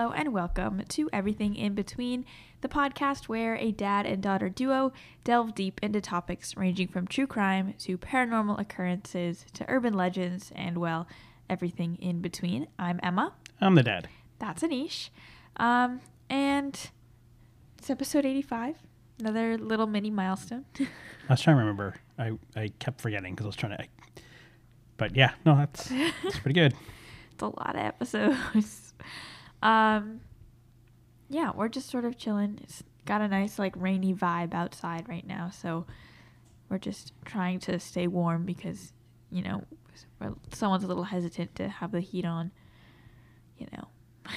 Hello and welcome to Everything in Between, the podcast where a dad and daughter duo delve deep into topics ranging from true crime to paranormal occurrences to urban legends and, well, everything in between. I'm Emma. I'm the dad. That's Anish. Um, and it's episode 85, another little mini milestone. I was trying to remember. I, I kept forgetting because I was trying to. I, but yeah, no, that's that's pretty good. it's a lot of episodes. Um, yeah, we're just sort of chilling. It's got a nice like rainy vibe outside right now, so we're just trying to stay warm because you know someone's a little hesitant to have the heat on. You know,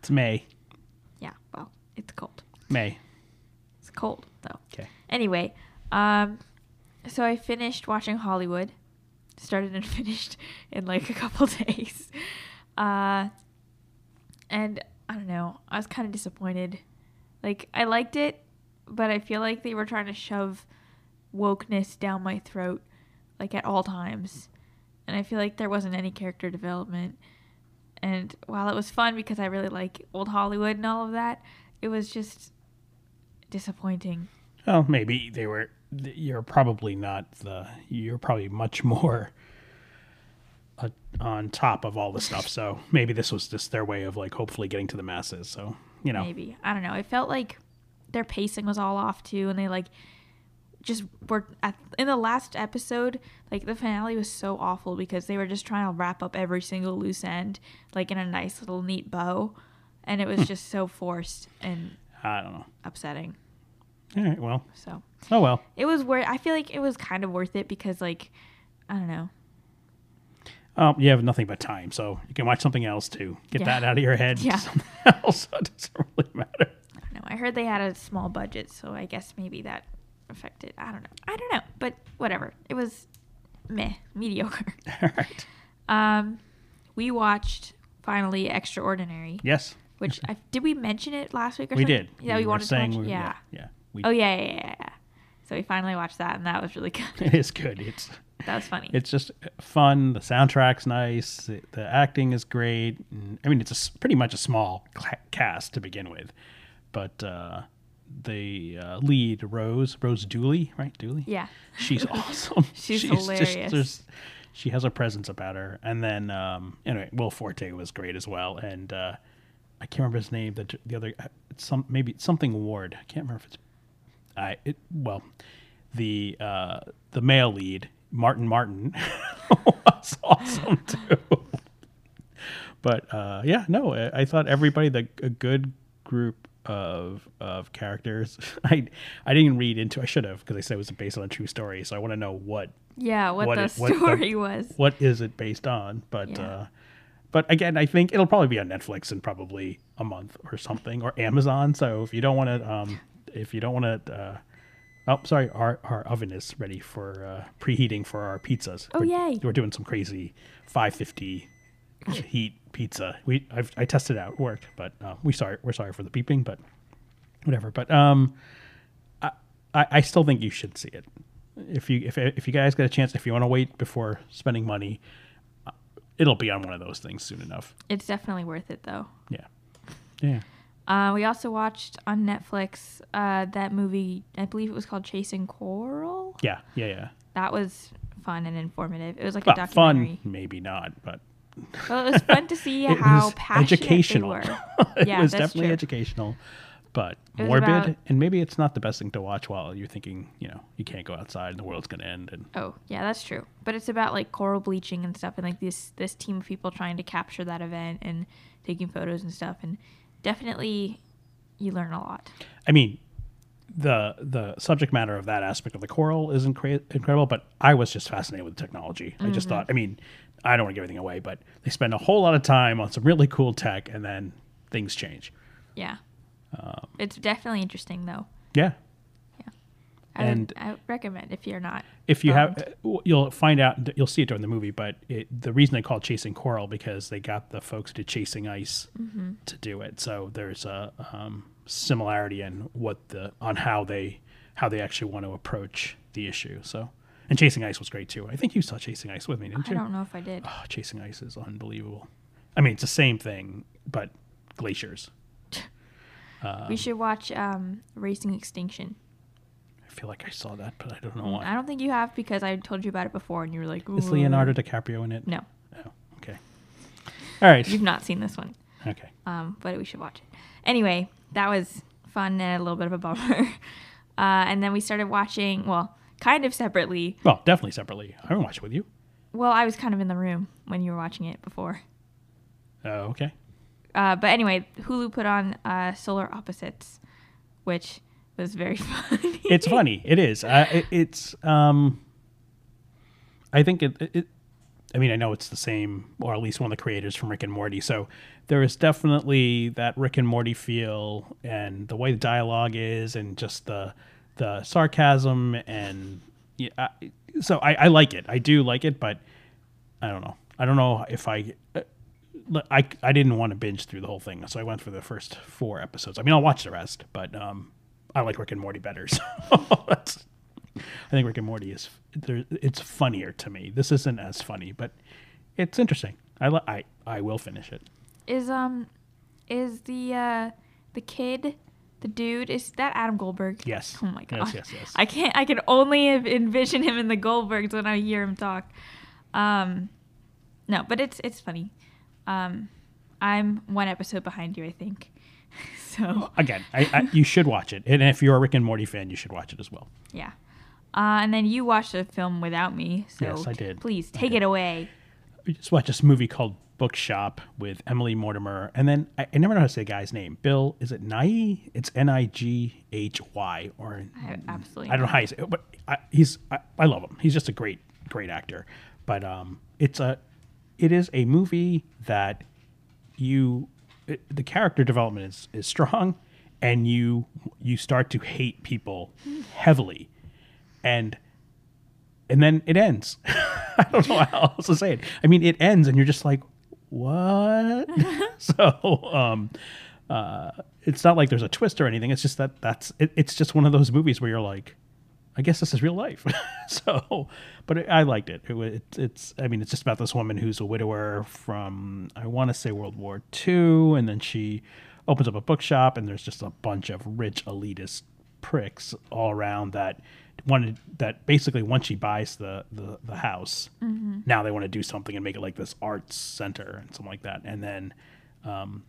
It's May. yeah. Well, it's cold. May. It's cold though. Okay. Anyway, um, so I finished watching Hollywood. Started and finished in like a couple days. Uh, and I don't know. I was kind of disappointed. Like I liked it, but I feel like they were trying to shove wokeness down my throat, like at all times. And I feel like there wasn't any character development. And while it was fun because I really like old Hollywood and all of that, it was just disappointing. Well, maybe they were. You're probably not the. You're probably much more uh, on top of all the stuff. So maybe this was just their way of like hopefully getting to the masses. So you know, maybe i don't know it felt like their pacing was all off too and they like just were at, in the last episode like the finale was so awful because they were just trying to wrap up every single loose end like in a nice little neat bow and it was just so forced and I don't know. upsetting All right. Well. so Oh well. it was worth i feel like it was kind of worth it because like i don't know Um, you have nothing but time, so you can watch something else too. get Yeah. that out of your head. Yeah. Something else. It doesn't really matter. I don't know. I heard they had a small budget, so I guess maybe that affected. I don't know. I don't know, but whatever. It was meh, mediocre. All right. Um, we watched finally Extraordinary, Yes. which I, did we mention it last week or We something? did. Yeah, we, were wanted to watch. we- yeah. Yeah. We, Oh yeah, yeah, yeah, yeah. So we finally watched that, and that was really good. It is good. It's that was funny. it's just fun. The soundtrack's nice. The, the acting is great. And, I mean, it's a pretty much a small cast to begin with, but uh, the uh, lead Rose Rose Dooley, right? Dooley. yeah. She's awesome. She's hilarious. there's- she has a presence about her. And then um, anyway, Will Forte was great as well. And uh, I can't remember his name. The the other some maybe something Ward. I can't remember if it's I it well the uh, the male lead Martin Martin was awesome too. But uh, yeah, no, I, I thought everybody the a good group of of characters. I I didn't read into. I should have because I said it was based on a true story. So I want to know what Yeah, what, what the it- what the- story was. what is it based on. But Yeah. uh, but again, I think it'll probably be on Netflix in probably a month or something or Amazon. So if you don't want to, um, if you don't want to. Uh, Oh, sorry. Our our oven is ready for uh, preheating for our pizzas. Oh, we're, yay. We're doing some crazy 550 heat pizza. We I've, I tested it out, it worked, but uh, we sorry we're sorry for the beeping, but whatever. But um, I, I I still think you should see it. If you if if you guys get a chance, if you want to wait before spending money, uh, it'll be on one of those things soon enough. It's definitely worth it though. Yeah, yeah. Uh, we also watched on Netflix uh, that movie. I believe it was called Chasing Coral. Yeah, yeah, yeah. That was fun and informative. It was like Well, a documentary. fun, maybe not, but Well, it was fun to see how passionate educational. they were. it Yeah, was definitely true. educational, but morbid, about- and maybe it's not the best thing to watch while you're thinking, you know, you can't go outside and the world's going to end. And Oh, yeah, that's true. But it's about like coral bleaching and stuff, and like this this team of people trying to capture that event and taking photos and stuff, and definitely you learn a lot. I mean, the the subject matter of that aspect of the coral is incre- incredible, but I was just fascinated with the technology. I Mm-hmm. just thought, I mean, I don't want to give anything away, but they spend a whole lot of time on some really cool tech, and then things change. Yeah, Um, it's definitely interesting though. Yeah, I and would, I recommend if you're not. if you have, bummed. uh, you'll find out. You'll see it during the movie. But it, the reason they call it Chasing Coral because they got the folks to Chasing Ice Mm-hmm. to do it. So there's a um, similarity in what the on how they how they actually want to approach the issue. So. And Chasing Ice was great too. I think you saw Chasing Ice with me, didn't I you? I don't know if I did. Oh, Chasing Ice is unbelievable. I mean, it's the same thing, but glaciers. we should watch um, Racing Extinction. I feel like I saw that, but I don't know why. I don't think you have because I told you about it before and you were like, Is Leonardo DiCaprio in it? No, Oh, okay. All right. you've not seen this one. Okay. um, but we should watch it. Anyway, that was fun and a little bit of a bummer. Uh, and then we started watching, well, kind of separately. Well, definitely separately. I won't watch it with you. Well, I was kind of in the room when you were watching it before. Oh, okay. Uh, but anyway, Hulu put on uh, Solar Opposites, which was very funny. It's funny. It is. It, it's. Um. I think it, it. I mean, I know it's the same, or at least one of the creators from Rick and Morty. So there is definitely that Rick and Morty feel, and the way the dialogue is, and just the the sarcasm, and yeah. I, so I, I like it. I do like it, but I don't know. I don't know if I. uh, I, I didn't want to binge through the whole thing, so I went for the first four episodes. I mean, I'll watch the rest, but um, I like Rick and Morty better. So I think Rick and Morty is there. It's funnier to me. This isn't as funny, but it's interesting. I li- I I will finish it. is um, is the uh, the kid, the dude, is that Adam Goldberg? Yes. Oh my god. Yes, yes, yes. I can't. I can only envision him in the Goldbergs when I hear him talk. Um, no, but it's it's funny. Um, I'm one episode behind you, I think. so Again, I, I, you should watch it, and if you're a Rick and Morty fan, you should watch it as well. yeah. Uh, and then you watched the film without me. So Yes, I did. Please take did. it away. We just watched this movie called Bookshop with Emily Mortimer, and then I, I never know how to say the guy's name. Bill, is it Nye? It's N I G H Y, or I absolutely. I don't know how you say it, but I, he's I, I love him. He's just a great great actor. But um, it's a it is a movie that you the character development is is strong, and you you start to hate people heavily, and and then it ends. I don't know how else to say it. I mean, it ends, and you're just like, what? so, um, uh, it's not like there's a twist or anything. It's just that that's it, it's just one of those movies where you're like, I guess this is real life. so, but it, I liked it. It, it. It's I mean, it's just about this woman who's a widower from I want to say World War II, and then she opens up a bookshop, and there's just a bunch of rich elitist pricks all around that wanted that basically once she buys the the, the house now they want to do something and make it like this arts center and something like that and then um,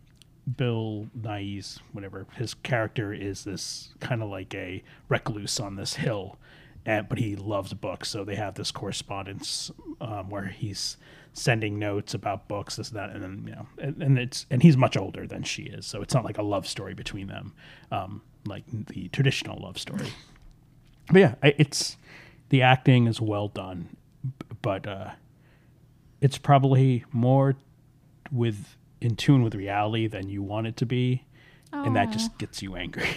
bill nye's whatever his character is this kind of like a recluse on this hill and, but he loves books so they have this correspondence um, where he's sending notes about books this and that and then you know and, and it's and he's much older than she is so it's not like a love story between them um, like the traditional love story. But yeah, it's the acting is well done, but uh, it's probably more with in tune with reality than you want it to be, and that just gets you angry.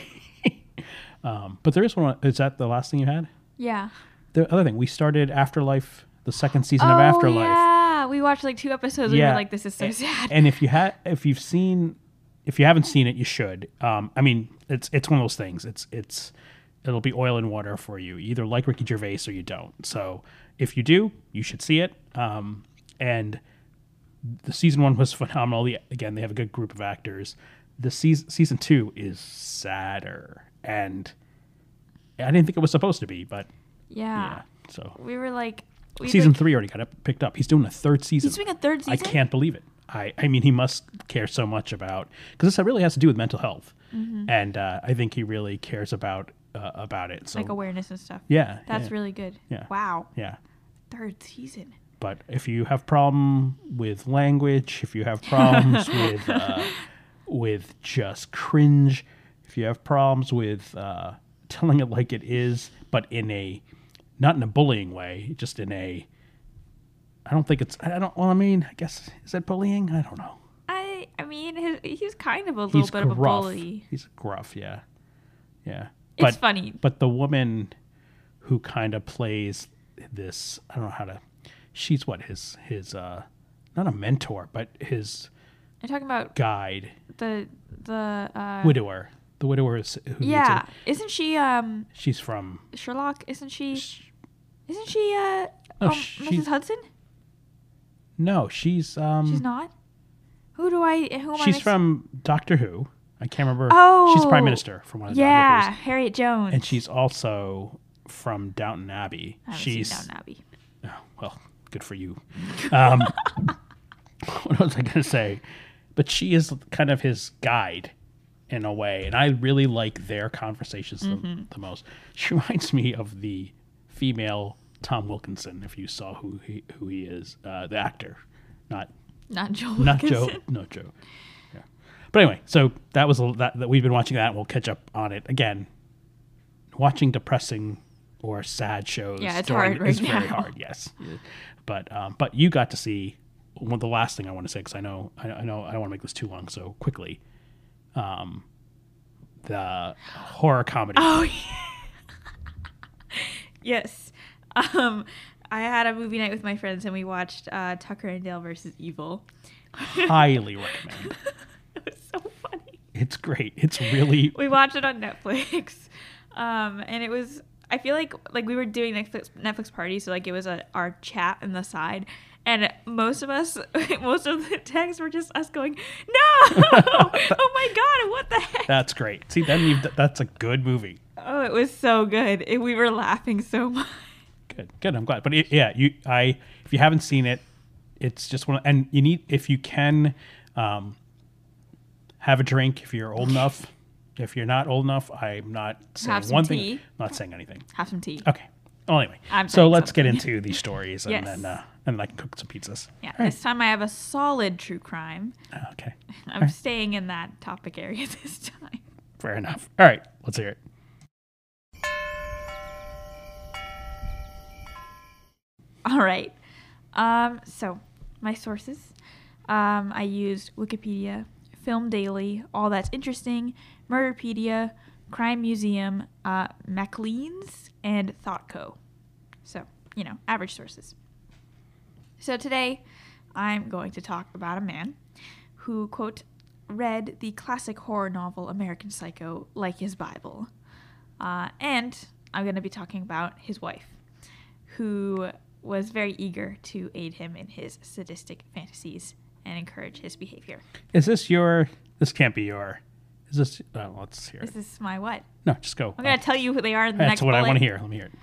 um, but there is one. Is that the last thing you had? Yeah. The other thing we started Afterlife, the second season oh of Afterlife. yeah, we watched like two episodes. and we were like, "This is so A- sad." And if you had, if you've seen, if you haven't seen it, you should. Um, I mean, it's it's one of those things. It's it's it'll be oil and water for you. You either like Ricky Gervais or you don't. So if you do, you should see it. Um, and the season one was phenomenal. The, again, they have a good group of actors. The season season two is sadder, and I didn't think it was supposed to be, but yeah. yeah. So We were like, we season like, three already got up, picked up. He's doing a third season. He's doing a third season. I can't believe it. I, I mean, he must care so much about because this really has to do with mental health, and uh, I think he really cares about uh, about it. So Mm-hmm. like awareness and stuff. yeah, That's yeah, really good. Yeah. Wow. yeah. Third season. But if you have problem with language, if you have problems with uh, with just cringe, if you have problems with uh, telling it like it is, but in a not in a bullying way, just in a I don't think it's I don't well I mean I guess is that bullying? I don't know. I I mean, his, he's kind of a little He's bit of a bully. He's gruff, yeah. Yeah. It's but, funny. But the woman who kind of plays this. I don't know how to. She's what his his uh, not a mentor, but his You're talking about guide, the the uh, widower. The widower is who. Yeah, isn't she um she's from. Sherlock? Isn't she? Isn't she uh No, um, Mrs. Hudson? No, she's um. She's not. Who do I? Who am I? She's mixing- from Doctor Who. I can't remember. Oh, she's Oh, prime minister from one of the Yeah, Harriet Jones. and she's also from Downton Abbey. I she's Downton Abbey. Oh, well, good for you. Um, what was I going to say? But she is kind of his guide in a way, and I really like their conversations the, Mm-hmm. the most. She reminds me of the female Tom Wilkinson, if you saw who he who he is, uh, the actor, not Not Joe, not Joe, Wilkinson. no Joe. Yeah. But anyway, so that was a, that, that we've been watching that. And We'll catch up on it again. Watching depressing or sad shows Yeah, it's during- hard right is very hard. Yes, but um, but you got to see one the last thing I want to say because I know I, I know I don't want to make this too long. So quickly, um, the horror comedy. Oh yeah. yes. Um, I had a movie night with my friends and we watched uh, Tucker and Dale versus Evil. Highly recommend. it was so funny. It's great. It's really We watched it on Netflix, um, and it was. I feel like like we were doing Netflix Netflix party, so like it was a our chat in the side, and most of us, most of the texts were just us going, "No! oh my god! What the heck?" that's great. See, then you've, that's a good movie. Oh, it was so good. It, we were laughing so much. Good, good. I'm glad. But it, yeah, you, I, if you haven't seen it, it's just one. And you need, if you can, um, have a drink if you're old enough. If you're not old enough, I'm not saying Have some one tea. thing. Not saying anything. Have some tea. Okay. Well, anyway, I'm so saying let's get something. into these stories, and Yes. then uh, and I can cook some pizzas. Yeah, All right. this time I have a solid true crime. Okay. I'm staying in that topic area this time. Fair enough. All right. Let's hear it. All right. Um, so my sources. Um, I used Wikipedia, Film Daily, All That's Interesting, Murderpedia, Crime Museum, uh, Maclean's, and ThoughtCo. So, you know, average sources. So today, I'm going to talk about a man who, quote, read the classic horror novel American Psycho like his Bible. Uh, and I'm going to be talking about his wife, who was very eager to aid him in his sadistic fantasies and encourage his behavior. Is this your? This can't be your. Is this? Oh, let's hear it. This is my what? No, just go. I'm going to tell you who they are in the next. That's next what I want to hear. Let me hear it.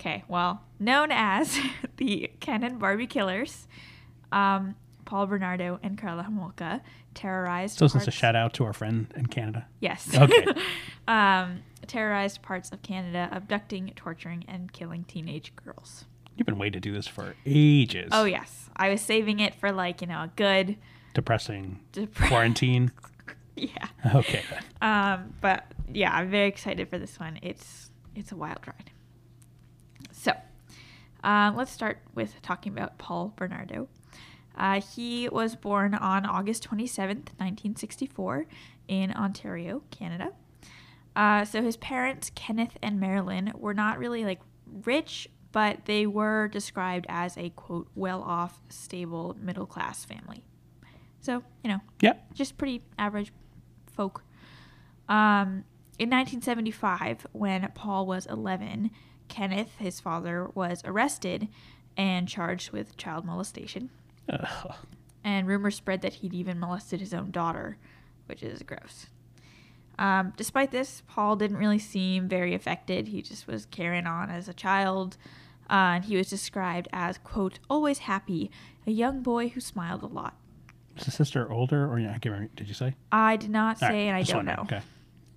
Okay, well, known as the Ken and Barbie Killers, um, Paul Bernardo and Karla Homolka terrorized. So this is a shout out to our friend in Canada? Yes. Okay. um, terrorized parts of Canada, abducting, torturing, and killing teenage girls. You've been waiting to do this for ages. Oh yes, I was saving it for like you know a good. Depressing Dep- quarantine. yeah. Okay. Um, but yeah, I'm very excited for this one. It's it's a wild ride. So, uh, let's start with talking about Paul Bernardo. Uh, he was born on August 27th, 1964, in Ontario, Canada. Uh, so his parents, Kenneth and Marilyn, were not really like rich, but they were described as a quote well-off, stable, middle-class family. So you know, yeah. just pretty average folk. Um, in 1975, when Paul was 11, Kenneth, his father, was arrested and charged with child molestation. Ugh. And rumors spread that he'd even molested his own daughter, which is gross. Um, despite this, Paul didn't really seem very affected. He just was carrying on as a child. Uh, and he was described as, quote, always happy, a young boy who smiled a lot. Is the sister older or yeah? I can't remember. Did you say? I did not say, right, and I don't know. Okay.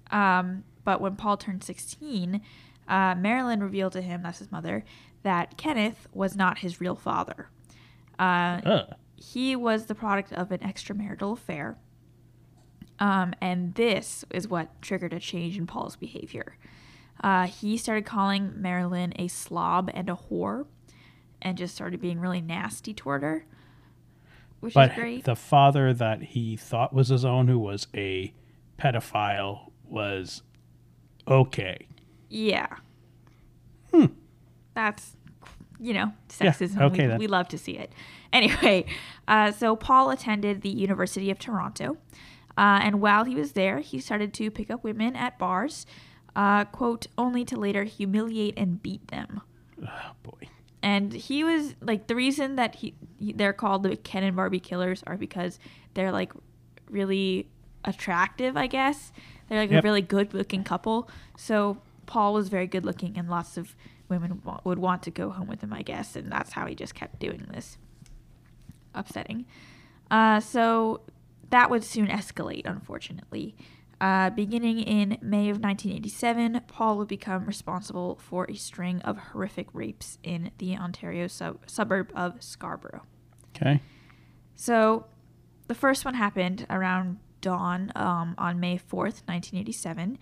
Um, but when Paul turned 16, uh, Marilyn revealed to him, that's his mother, that Kenneth was not his real father. Uh, he was the product of an extramarital affair. Um, and this is what triggered a change in Paul's behavior. Uh, he started calling Marilyn a slob and a whore and just started being really nasty toward her, which But is great. the father that he thought was his own, who was a pedophile, was okay. yeah. Hmm. That's you know Yeah, sexism. okay we, we love to see it. Anyway, uh, so Paul attended the University of Toronto, uh, and while he was there, he started to pick up women at bars, uh, quote, only to later humiliate and beat them. Oh boy. And he was like the reason that he, he they're called the Ken and Barbie killers are because they're like really attractive, I guess. They're like Yep. a really good looking couple. So Paul was very good looking and lots of women wa- would want to go home with him, I guess, and that's how he just kept doing this. Upsetting. Uh, so that would soon escalate, unfortunately. Uh, beginning in May of 1987, Paul would become responsible for a string of horrific rapes in the Ontario sub- suburb of Scarborough. Okay. So, the first one happened around dawn um, on May 4th, 1987,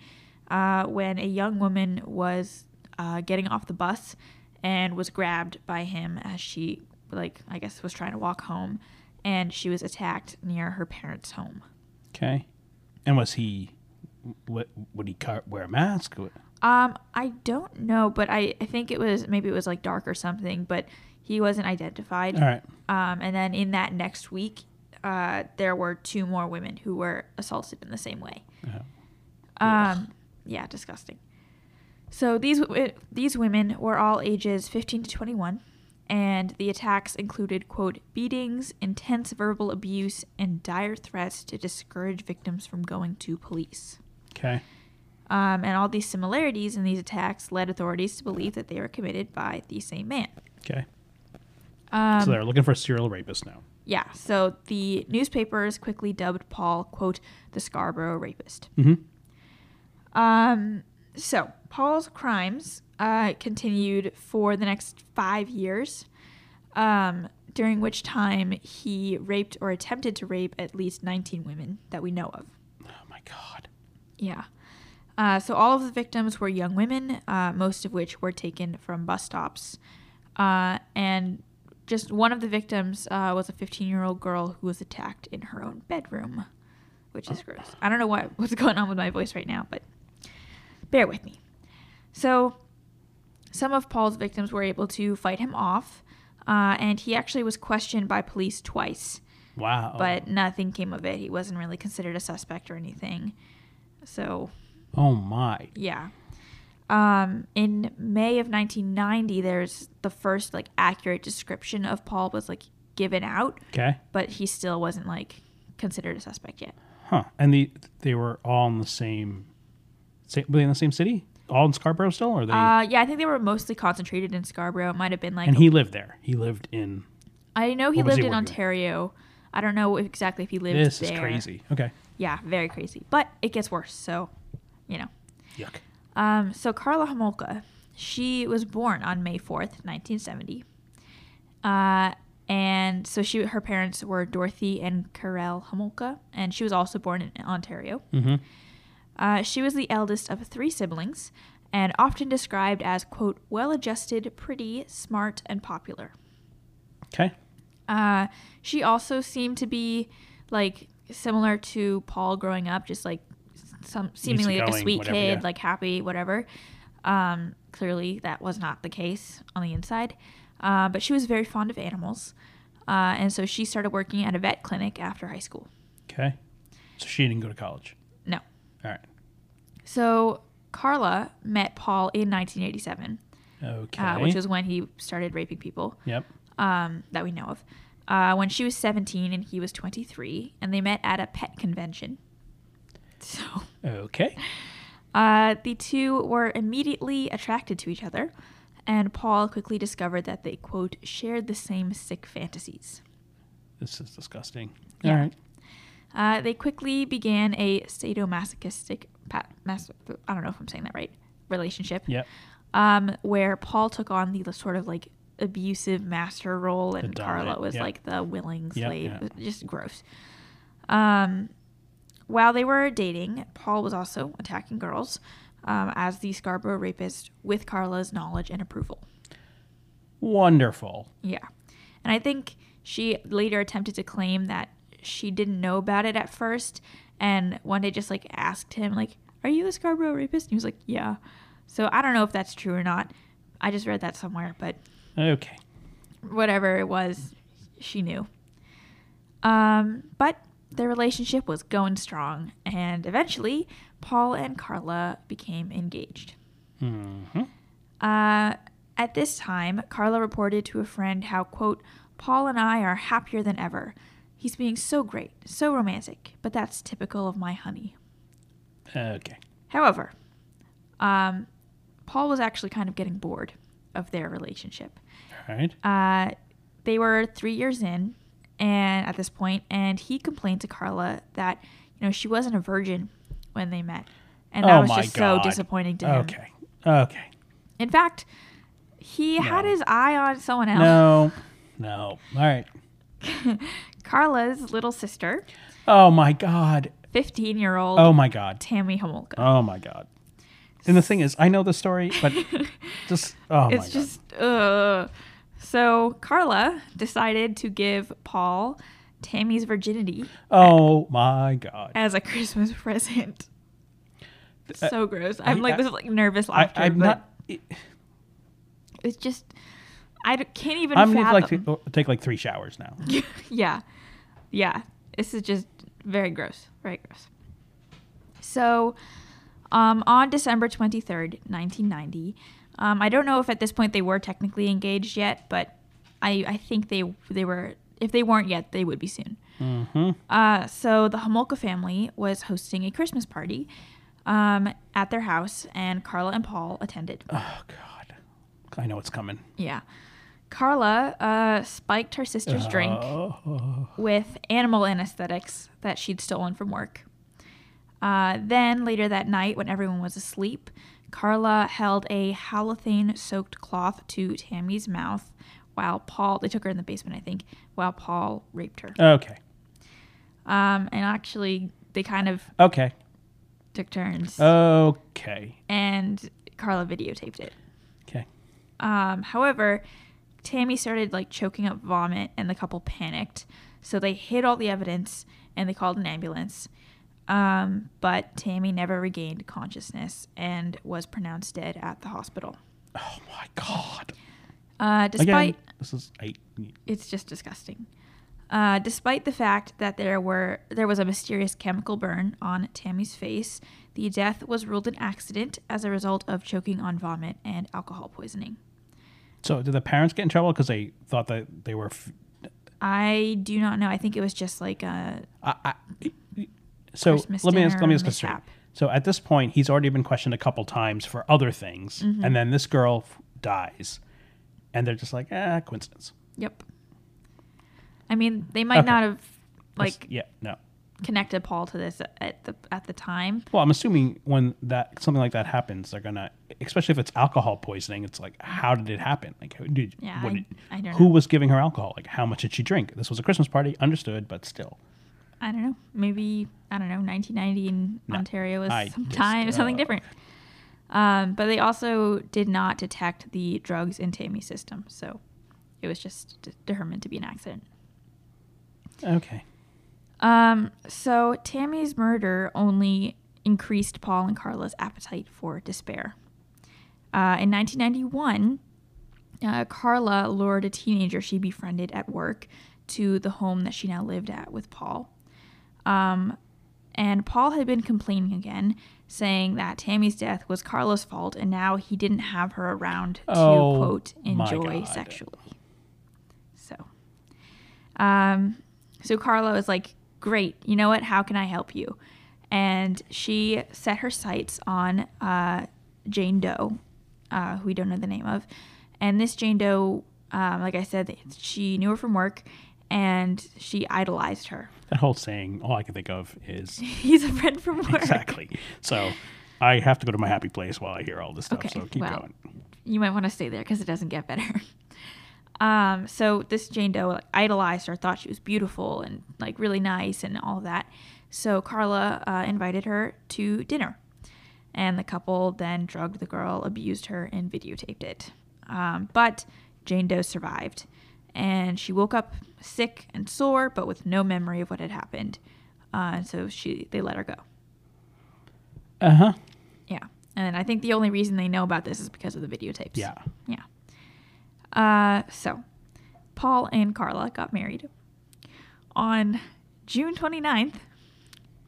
uh, when a young woman was uh, getting off the bus and was grabbed by him as she, like, I guess was trying to walk home, and she was attacked near her parents' home. Okay. And was he? What would he wear a mask? Um, I don't know, but I, I think it was maybe it was like dark or something, but he wasn't identified. All right. Um, and then in that next week, uh, there were two more women who were assaulted in the same way. Uh, Um, yeah, disgusting. So these w- these women were all ages 15 to 21, and the attacks included quote beatings, intense verbal abuse, and dire threats to discourage victims from going to police. okay. Um, and all these similarities in these attacks led authorities to believe that they were committed by the same man. Okay. Um, so they're looking for a serial rapist now. yeah, so the newspapers quickly dubbed Paul, quote, the Scarborough rapist. Mm-hmm. Um, so Paul's crimes uh, continued for the next five years, um, during which time he raped or attempted to rape at least 19 women that we know of. Oh my god. Yeah. Uh, so all of the victims were young women, uh, most of which were taken from bus stops. Uh, and just one of the victims uh, was a 15 year old girl who was attacked in her own bedroom, which is gross. I don't know what, what's going on with my voice right now, but bear with me. So some of Paul's victims were able to fight him off, uh, and he actually was questioned by police twice Wow. but nothing came of it. He wasn't really considered a suspect or anything. So, oh my. yeah. Um, in May of 1990, there's the first like accurate description of Paul was like given out, Okay. but he still wasn't like considered a suspect yet. Huh. And the they were all in the same. Same, were they in the same city? All in Scarborough still, or they? Uh, yeah, I think they were mostly concentrated in Scarborough. It might have been like and he lived there. He lived in. I know he lived he in with? Ontario. I don't know exactly if he lived This there. is crazy. Okay. Yeah, very crazy. But it gets worse. So, you know. Yuck. Um, so Karla Homolka, she was born on May 4th, 1970. Uh, and so she, her parents were Dorothy and Karel Homolka, and she was also born in Ontario. Mm-hmm. Uh, she was the eldest of three siblings, and often described as quote well-adjusted, pretty, smart, and popular. Okay. Uh, she also seemed to be like similar to Paul growing up, just like some seemingly like a sweet whatever, kid, yeah. like happy, whatever. Um, clearly, that was not the case on the inside. Uh, but she was very fond of animals, uh, and so she started working at a vet clinic after high school. Okay. So she didn't go to college. All right. so Karla met Paul in 1987, Okay. uh, which was when he started raping people. Yep. um, that we know of. Uh, when she was 17 and he was 23, and they met at a pet convention. So Okay. uh, the two were immediately attracted to each other, and Paul quickly discovered that they, quote, shared the same sick fantasies. This is disgusting. Yeah. All right. Uh, they quickly began a sadomasochistic, mas- I don't know if I'm saying that right, relationship. Yep. um, where Paul took on the sort of like abusive master role, and Karla was yep. like the willing slave. yep. Just gross. Um, while they were dating, Paul was also attacking girls um, as the Scarborough rapist with Karla's knowledge and approval. Wonderful. Yeah. And I think she later attempted to claim that she didn't know about it at first and one day just like asked him like, "Are you the Scarborough rapist?" And he was like, "Yeah." So I don't know if that's true or not. I just read that somewhere, but Okay. whatever it was, she knew. Um, but their relationship was going strong, and eventually, Paul and Karla became engaged. hmm Uh, at this time, Carla reported to a friend how, quote, Paul and I are happier than ever. He's being so great, so romantic, but that's typical of my honey. Okay. However, um, Paul was actually kind of getting bored of their relationship. All right. Uh, they were three years in, and at this point, and he complained to Karla that you know she wasn't a virgin when they met, and that oh was just God. so disappointing to him. Okay. Okay. In fact, he had his eye on someone else. No. No. All right. Karla's little sister, Oh my God. 15 year old Oh my God. Tammy Homolka. Oh my God. And the thing is, I know the story, but just oh my it's God. just, uh. So Karla decided to give Paul Tammy's virginity oh my God. as a Christmas present. so gross. I'm I- like I- this is like nervous laughter, I'm but not. it's just I d- can't even I'm gonna like to take like three showers now. yeah, yeah. This is just very gross, very gross. So, um, on December twenty third, nineteen ninety, um, I don't know if at this point they were technically engaged yet, but I I think they they were. If they weren't yet, they would be soon. Mm-hmm. Uh, so the Homolka family was hosting a Christmas party um, at their house, and Karla and Paul attended. Oh God. I know it's coming. Yeah. Karla uh, spiked her sister's drink Oh. with animal anesthetics that she'd stolen from work. Uh, then, later that night, when everyone was asleep, Karla held a halothane soaked cloth to Tammy's mouth while Paul, they took her in the basement, I think, while Paul raped her. Okay. Um, and actually, they kind of Okay. took turns, Okay. and Karla videotaped it. Okay. Um, however, Tammy started like choking up vomit, and the couple panicked. So they hid all the evidence and they called an ambulance. Um, but Tammy never regained consciousness and was pronounced dead at the hospital. Oh my God. Uh, despite Again, this is eight. it's just disgusting. Uh, despite the fact that there were there was a mysterious chemical burn on Tammy's face, the death was ruled an accident as a result of choking on vomit and alcohol poisoning. So did the parents get in trouble because they thought that they were? F- I do not know. I think it was just like a I, I, so Christmas let me ask, let me ask this straight. So at this point, he's already been questioned a couple times for other things, Mm-hmm. and then this girl f- dies, and they're just like, ah, coincidence. Yep. I mean, they might Okay. not have That's- like yeah, no. Connected Paul to this at the at the time. Well, I'm assuming when that something like that happens, they're gonna, especially if it's alcohol poisoning. It's like, how did it happen? Like, who did, Yeah, what I- did- I don't who know. was giving her alcohol? Like, how much did she drink? This was a Christmas party, understood, but still. I don't know. Maybe I don't know. 1990 in No, Ontario was I some just, time something uh, different. Um, but they also did not detect the drugs in Tammy's system, so it was just de- determined to be an accident. Okay. Um, so Tammy's murder only increased Paul and Karla's appetite for despair. Uh, in 1991, uh, Karla lured a teenager she befriended at work to the home that she now lived at with Paul. Um, and Paul had been complaining again, saying that Tammy's death was Karla's fault, and now he didn't have her around to Oh, quote enjoy sexually. So, um, so Karla was like, "Great, you know what? How can I help you?" And she set her sights on uh, Jane Doe, uh, who we don't know the name of. And this Jane Doe, um, like I said, she knew her from work, and she idolized her. That whole saying, all I can think of is He's a friend from work. exactly. So I have to go to my happy place while I hear all this stuff. Okay, so keep well, going. you might want to stay there because it doesn't get better. Um, so this Jane Doe like, idolized her, thought she was beautiful and like really nice and all of that. So Karla uh, invited her to dinner, and the couple then drugged the girl, abused her, and videotaped it. Um, but Jane Doe survived, and she woke up sick and sore, but with no memory of what had happened. Uh, and so she they let her go. Uh huh. Yeah. And I think the only reason they know about this is because of the videotapes. Yeah. Yeah. Uh, so, Paul and Karla got married on June 29th,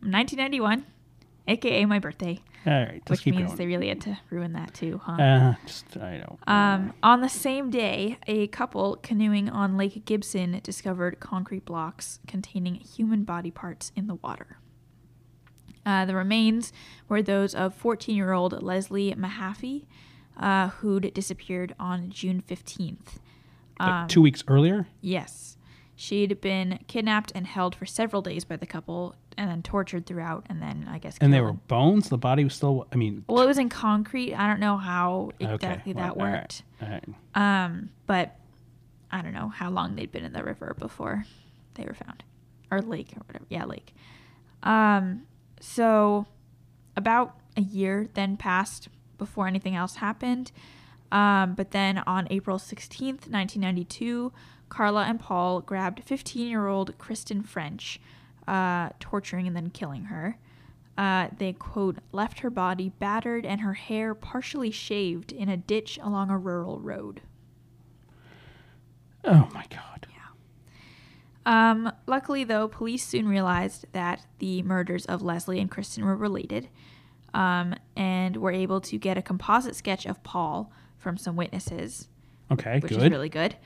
1991, aka my birthday, All right. Just which means going. they really had to ruin that too, huh? uh, just I don't. Um, on the same day, a couple canoeing on Lake Gibson discovered concrete blocks containing human body parts in the water. Uh, the remains were those of 14 year old Leslie Mahaffy, uh, who'd disappeared on June 15th. Like Um, two weeks earlier. Yes. She'd been kidnapped and held for several days by the couple and then tortured throughout and then, I guess, And they were bones. The body was still. I mean. Well, it was in concrete. I don't know how okay. exactly well, that all right, worked. all right. Um, but I don't know how long they'd been in the river before they were found, or lake or whatever. Yeah, lake. Um, so about a year then passed before anything else happened. Um, but then on April 16th, 1992, Karla and Paul grabbed 15 year old Kristen French, uh, torturing and then killing her. Uh, they, quote, left her body battered and her hair partially shaved in a ditch along a rural road. Oh my God. Um, luckily, though, police soon realized that the murders of Leslie and Kristen were related um, and were able to get a composite sketch of Paul from some witnesses, Okay. which good. is really good.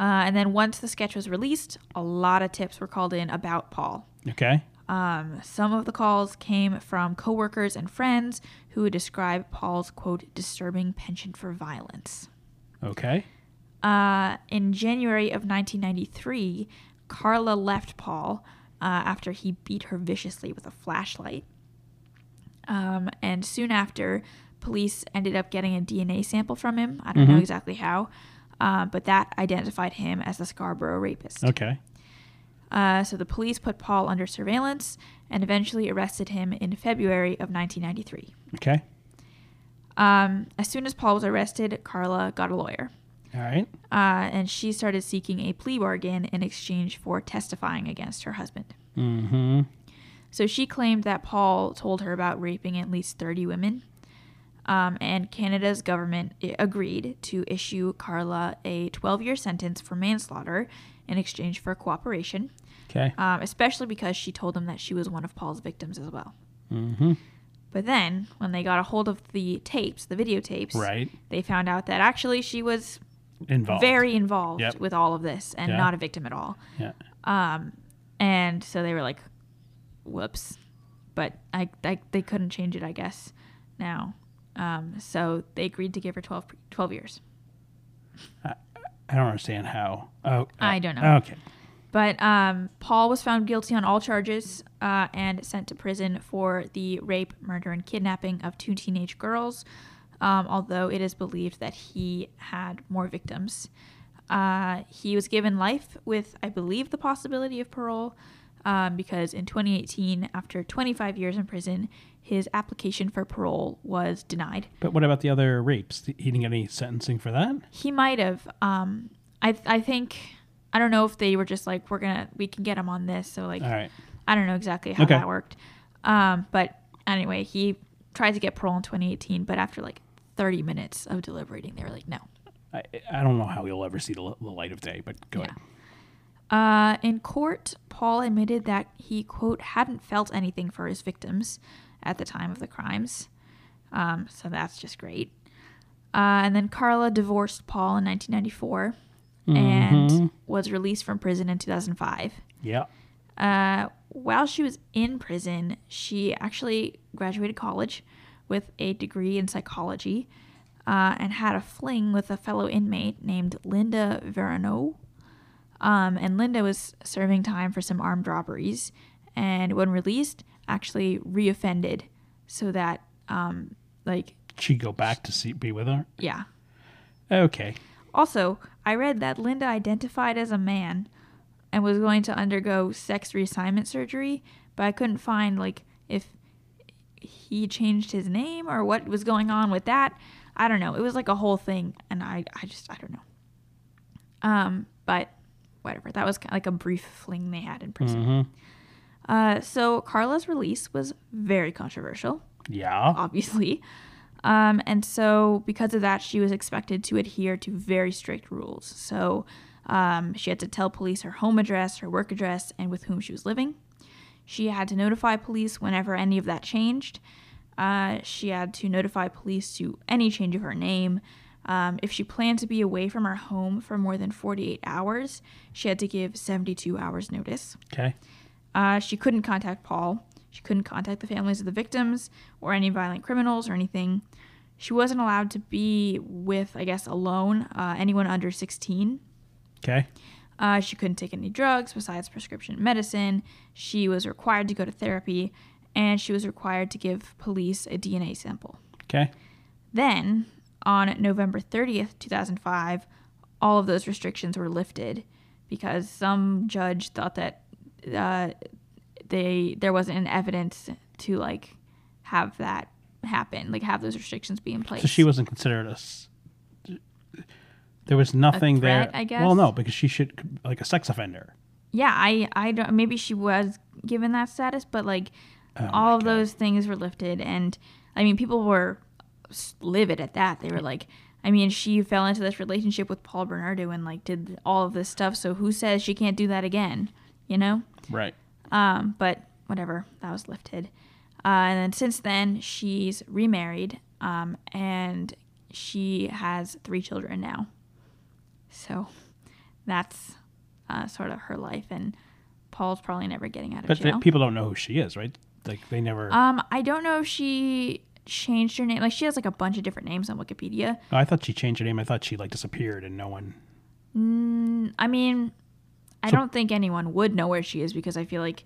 Uh, and then once the sketch was released, a lot of tips were called in about Paul. okay. Um, some of the calls came from coworkers and friends who would describe Paul's, quote, disturbing penchant for violence. Okay. Uh, in January of 1993, Karla left Paul uh, after he beat her viciously with a flashlight. Um, and soon after, police ended up getting a DNA sample from him. I don't know exactly how, uh, but that identified him as the Scarborough rapist. Okay. Uh, so the police put Paul under surveillance and eventually arrested him in February of 1993. Okay. Um, as soon as Paul was arrested, Karla got a lawyer. All right. uh, and she started seeking a plea bargain in exchange for testifying against her husband. Mm-hmm. So she claimed that Paul told her about raping at least 30 women. Um, and Canada's government agreed to issue Karla a 12 year sentence for manslaughter in exchange for cooperation, Okay. um, especially because she told them that she was one of Paul's victims as well. Mm-hmm. But then, when they got a hold of the tapes, the videotapes, Right. they found out that actually she was Involved. very involved Yep. with all of this and Yeah. not a victim at all. Yeah. Um, and so they were like, "Whoops," but I, I they couldn't change it, I guess. Now, um, so they agreed to give her 12, 12 years. I don't understand how. Oh. I don't know. Okay. But um, Paul was found guilty on all charges uh, and sent to prison for the rape, murder, and kidnapping of two teenage girls. Um, although it is believed that he had more victims. Uh, he was given life with, I believe, the possibility of parole, um, because in 2018, after 25 years in prison, his application for parole was denied. But what about the other rapes? He didn't get any sentencing for that. He might have. Um, I I think I don't know if they were just like we're gonna we can get him on this. So like All right. I don't know exactly how Okay. that worked. Um, but anyway, he tried to get parole in 2018, but after like 30 minutes of deliberating, they were like no. I, I don't know how he'll ever see the, l- the light of day, but go Yeah. ahead. Uh, in court, Paul admitted that he, quote, hadn't felt anything for his victims at the time of the crimes. Um, so that's just great. Uh, and then Karla divorced Paul in 1994 and was released from prison in 2005. Yeah. Uh, while she was in prison, she actually graduated college with a degree in psychology uh, and had a fling with a fellow inmate named Lynda Véronneau. Um, and Lynda was serving time for some armed robberies, and when released, actually reoffended, so that, um, like, She go back to see be with her. yeah. Okay. Also, I read that Lynda identified as a man and was going to undergo sex reassignment surgery, but I couldn't find like if he changed his name or what was going on with that. I don't know. It was like a whole thing and I I just I don't know. Um, but whatever. That was kind of like a brief fling they had in prison. Mm-hmm. Uh, so Karla's release was very controversial Yeah. obviously. Um, and so, because of that, she was expected to adhere to very strict rules. So, um, she had to tell police her home address, her work address, and with whom she was living. She had to notify police whenever any of that changed. Uh, she had to notify police to any change of her name. Um, if she planned to be away from her home for more than 48 hours, she had to give 72 hours notice. Okay. Uh, she couldn't contact Paul. She couldn't contact the families of the victims or any violent criminals or anything. She wasn't allowed to be with, I guess, alone, uh, anyone under 16. Okay. Uh, she couldn't take any drugs besides prescription medicine. She was required to go to therapy, and she was required to give police a DNA sample. Okay. Then, on November 30th, 2005, all of those restrictions were lifted because some judge thought that uh, they there wasn't an evidence to like have that happen, like have those restrictions be in place. So she wasn't considered a. There was nothing threat, there. I guess. Well, no, because she should like a sex offender. yeah, I I don't maybe she was given that status, but like Oh all of God. those things were lifted, and I mean people were livid at that. They were like. I mean, she fell into this relationship with Paul Bernardo and like did all of this stuff. So who says she can't do that again? You know? Right. Um, but whatever, that was lifted. Uh, and then since then, she's remarried, um, and she has three children now. So that's uh, sort of her life, and Paul's probably never getting out of But jail. people don't know who she is, right? Like they never. um, I don't know if she changed her name. Like she has like a bunch of different names on Wikipedia. Oh, I thought she changed her name. I thought she like disappeared and no one. Mm, I mean, I So- don't think anyone would know where she is because I feel like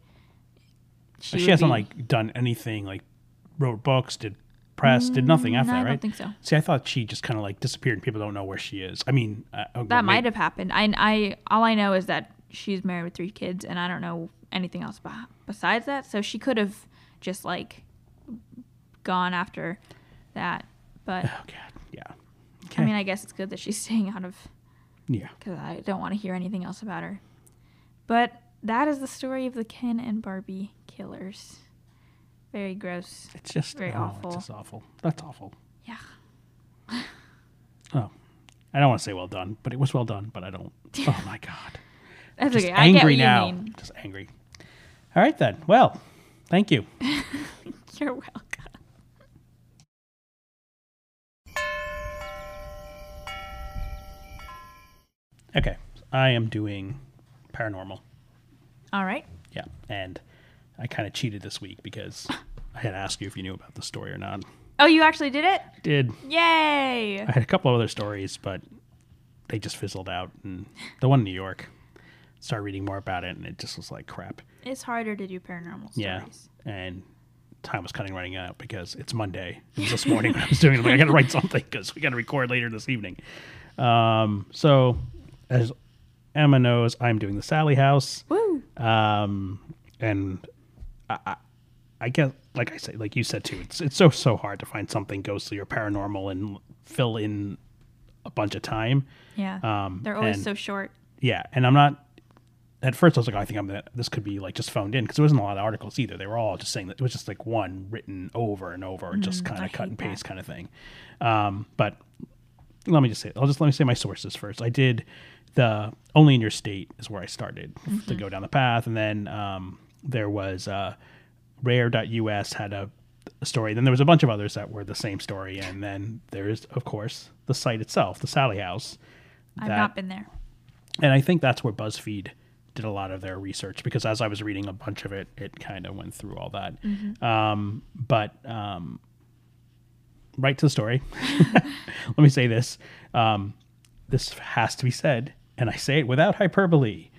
she, She, hasn't be- like done anything. Like wrote books, did press, did nothing Mm, after no, that, I don't think so. See, I thought she just kind of like disappeared and people don't know where she is. I mean, uh, oh, That might have happened. I, I all I know is that she's married with three kids, and I don't know anything else besides that. So she could have just like gone after that. But Oh god, yeah. Okay. I mean, I guess it's good that she's staying out of yeah. because I don't want to hear anything else about her. But that is the story of the Ken and Barbie killers. Very gross. It's just Very oh, awful. It's just awful. That's awful. Yeah. Oh, I don't want to say well done, but it was well done. But I don't. Oh my god. That's Just okay. I get what angry you now. mean. Just angry. All right then. Well, thank you. You're welcome. Okay, I am doing paranormal. All right. Yeah, and I kind of cheated this week because I had asked you if you knew about the story or not. Oh, you actually did it? Did Yay! I had a couple of other stories, but they just fizzled out. And the one in New York, started reading more about it, and it just was like crap. It's harder to do paranormal stories. Yeah, and time was cutting running out because it's Monday. It was this morning when I was doing it. I'm like, I got to write something because we got to record later this evening. Um, so as Emma knows, I'm doing the Sallie House. Woo! um, and I, I, I guess, like I say, like you said too, it's it's so so hard to find something ghostly or paranormal and fill in a bunch of time. Yeah. Um, They're always and- so short. Yeah, and I'm not. At first, I was like, oh, I think I'm. This could be like just phoned in because there wasn't a lot of articles either. They were all just saying that it was just like one written over and over, just kind Mm, of cut and that. paste kind of thing. Um, but let me just say, I'll just let me say my sources first. I did the only in your state is where I started to Mm-hmm. go down the path, and then um, there was uh, Rare.us had a, a story. Then there was a bunch of others that were the same story, and then there is, of course, the site itself, the Sallie House. I've that- not been there. and I think that's where BuzzFeed did a lot of their research because as I was reading a bunch of it, it kind of went through all that. Um, but um, right to the story. Let me say this. Um, this has to be said, and I say it without hyperbole.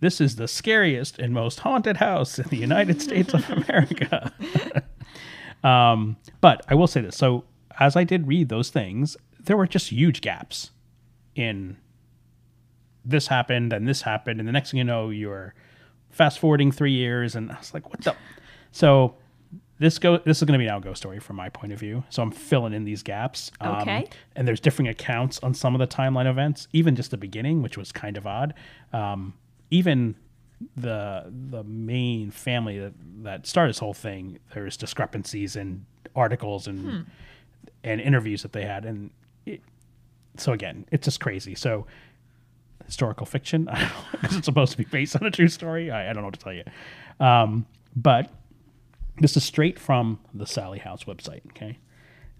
This is the scariest and most haunted house in the United States of America. um, but I will say this. So, as I did read those things, there were just huge gaps in this happened and this happened and the next thing you know you're fast forwarding three years and i was like what the so this go this is going to be now a ghost story from my point of view so i'm filling in these gaps Um, Okay. and there's different accounts on some of the timeline events even just the beginning which was kind of odd um, even the the main family that that started this whole thing there's discrepancies in articles and and interviews that they had, and it, so again, it's just crazy. So historical fiction because it's supposed to be based on a true story. I, I don't know what to tell you, um, but this is straight from the Sallie House website. Okay.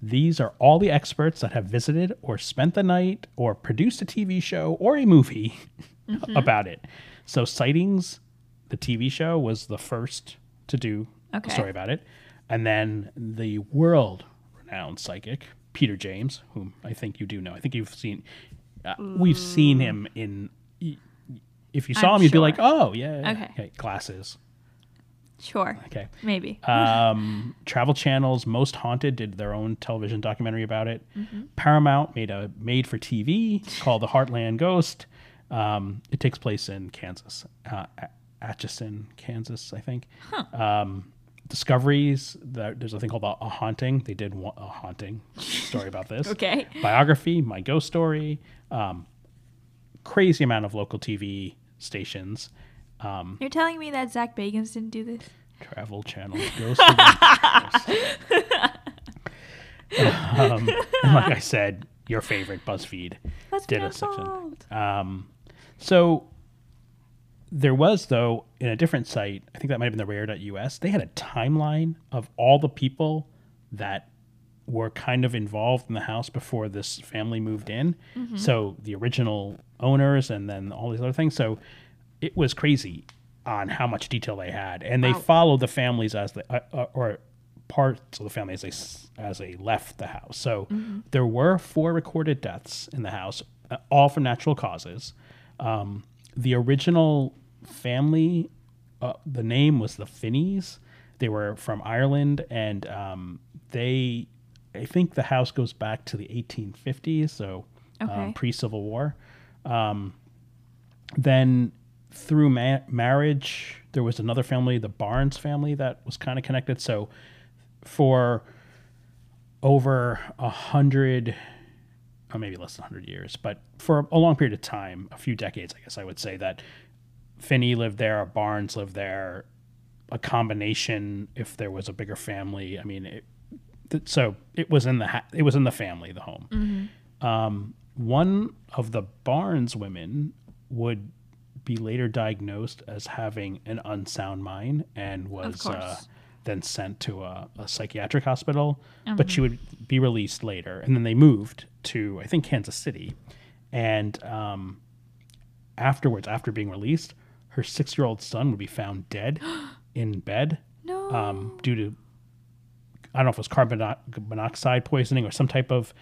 These are all the experts that have visited or spent the night or produced a TV show or a movie about it. So, Sightings, the TV show, was the first to do Okay. a story about it. And then the world renowned psychic, Peter James, whom I think you do know. I think you've seen, uh, we've seen him in. If you saw I'm him, you'd be like, oh, yeah. Okay. Glasses. Sure. Okay. Maybe. Um, Travel Channel's Most Haunted did their own television documentary about it. Paramount made a made for TV called The Heartland Ghost. Um, it takes place in Kansas, uh, Atchison, Kansas, I think. Um, Discoveries, there- there's a thing called a, a haunting. They did a haunting story about this. Okay. Biography, My Ghost Story. Um, crazy amount of local TV stations. Um, You're telling me that Zak Bagans didn't do this? Travel Channel Ghost um, like I said, your favorite BuzzFeed Let's did a section. Um, so there was though in a different site, I think that might have been the rare.us, they had a timeline of all the people that were kind of involved in the house before this family moved in. So the original owners and then all these other things. So it was crazy on how much detail they had, and they Wow. followed the families as they uh, uh, or parts of the family as they as they left the house. So there were four recorded deaths in the house, uh, all from natural causes. Um, the original family, uh, the name was the Finneys. They were from Ireland, and um, they, I think the house goes back to the 1850s, so Okay. um, pre Civil War. Um, then through ma- marriage, there was another family, the Barnes family, that was kind of connected. So for over a hundred, or maybe less than a hundred years, but for a long period of time, a few decades, I guess I would say that Finney lived there, Barnes lived there, a combination. If there was a bigger family, I mean, it, th- so it was in the ha- it was in the family, the home. Um, one of the Barnes women would be later diagnosed as having an unsound mind and was uh, then sent to a, a psychiatric hospital, but she would be released later. And then they moved to, I think, Kansas City. And um, afterwards, after being released, her six year old son would be found dead in bed No. um, due to I don't know if it was carbon monoxide poisoning or some type of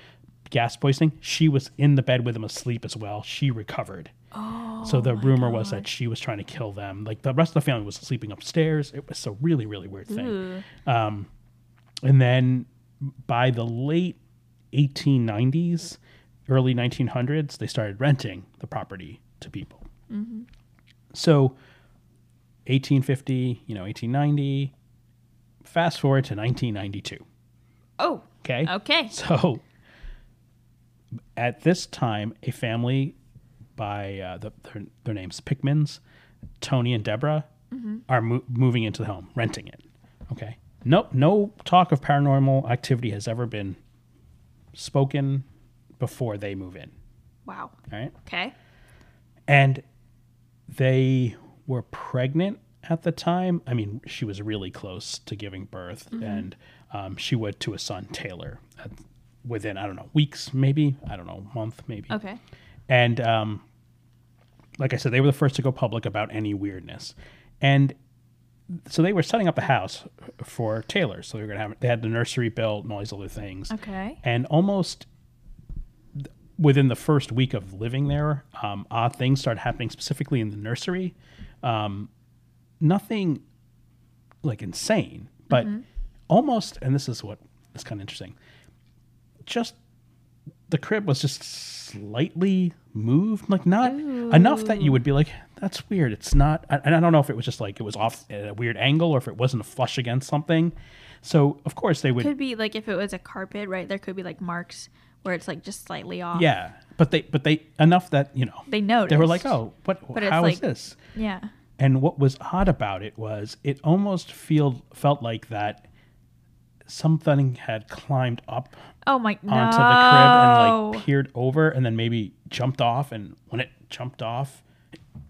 gas poisoning. She was in the bed with him asleep as well. She recovered. oh. so the oh rumor was that she was trying to kill them. Like the rest of the family was sleeping upstairs. It was a really, really weird thing. Ooh. And then by the late 1890s, early 1900s, they started renting the property to people. Mm-hmm. So 1850, you know, 1890, fast forward to 1992. Oh. Okay. Okay. So at this time, a family by uh, the, their, their names Pickmans, Tony and Deborah, are mo- moving into the home, renting it. Okay. No, no talk of paranormal activity has ever been spoken before they move in. Wow. All right. Okay. And they were pregnant at the time. I mean, she was really close to giving birth, and um, she would to a son, Taylor, at, within, I don't know, weeks, maybe, I don't know, month, maybe. Okay. And um, like I said, they were the first to go public about any weirdness. And so they were setting up a house for Taylor. So they were going to have, they had the nursery built and all these other things. Okay. And almost within the first week of living there, um, odd things started happening specifically in the nursery. Um, nothing like insane, but almost, and this is what is kind of interesting. Just the crib was just slightly moved, like not enough that you would be like, "That's weird." It's not, and I don't know if it was just like it was off at a weird angle or if it wasn't flush against something. So of course they would Could be like if it was a carpet, right? There could be like marks where it's like just slightly off. Yeah, but they but they enough that you know They noticed. they were like, oh, what? But how is like- this? Yeah. And what was odd about it was it almost feel felt like that something had climbed up Oh my no. onto the crib and like peered over and then maybe jumped off and when it jumped off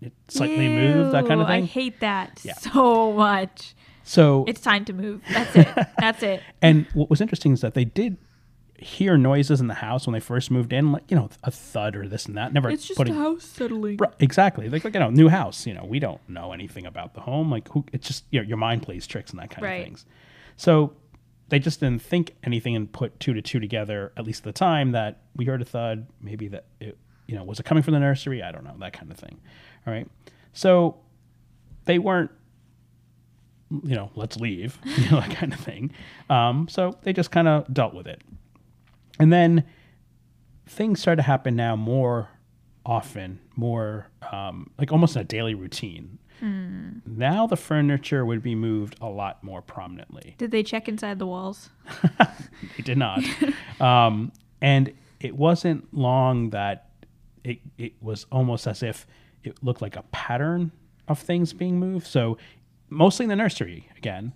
it, slightly moved that kind of thing I hate that Yeah. so much. so It's time to move. That's it. That's it. and what was interesting is that they did hear noises in the house when they first moved in like you know a thud or this and that never It's just putting a house settling. Right, exactly like, like you know new house you know we don't know anything about the home like who it's just you know, your mind plays tricks and that kind Right. of things so they just didn't think anything and put two to two together at least at the time that we heard a thud maybe that it you know was it coming from the nursery? I don't know that kind of thing all right? So they weren't you know let's leave you know that kind of thing. Um, so they just kind of dealt with it. And then things start to happen now more often, more um, like almost in a daily routine. Now the furniture would be moved a lot more prominently. Did they check inside the walls? They did not. um, and it wasn't long that it, it was almost as if it looked like a pattern of things being moved. So mostly in the nursery again.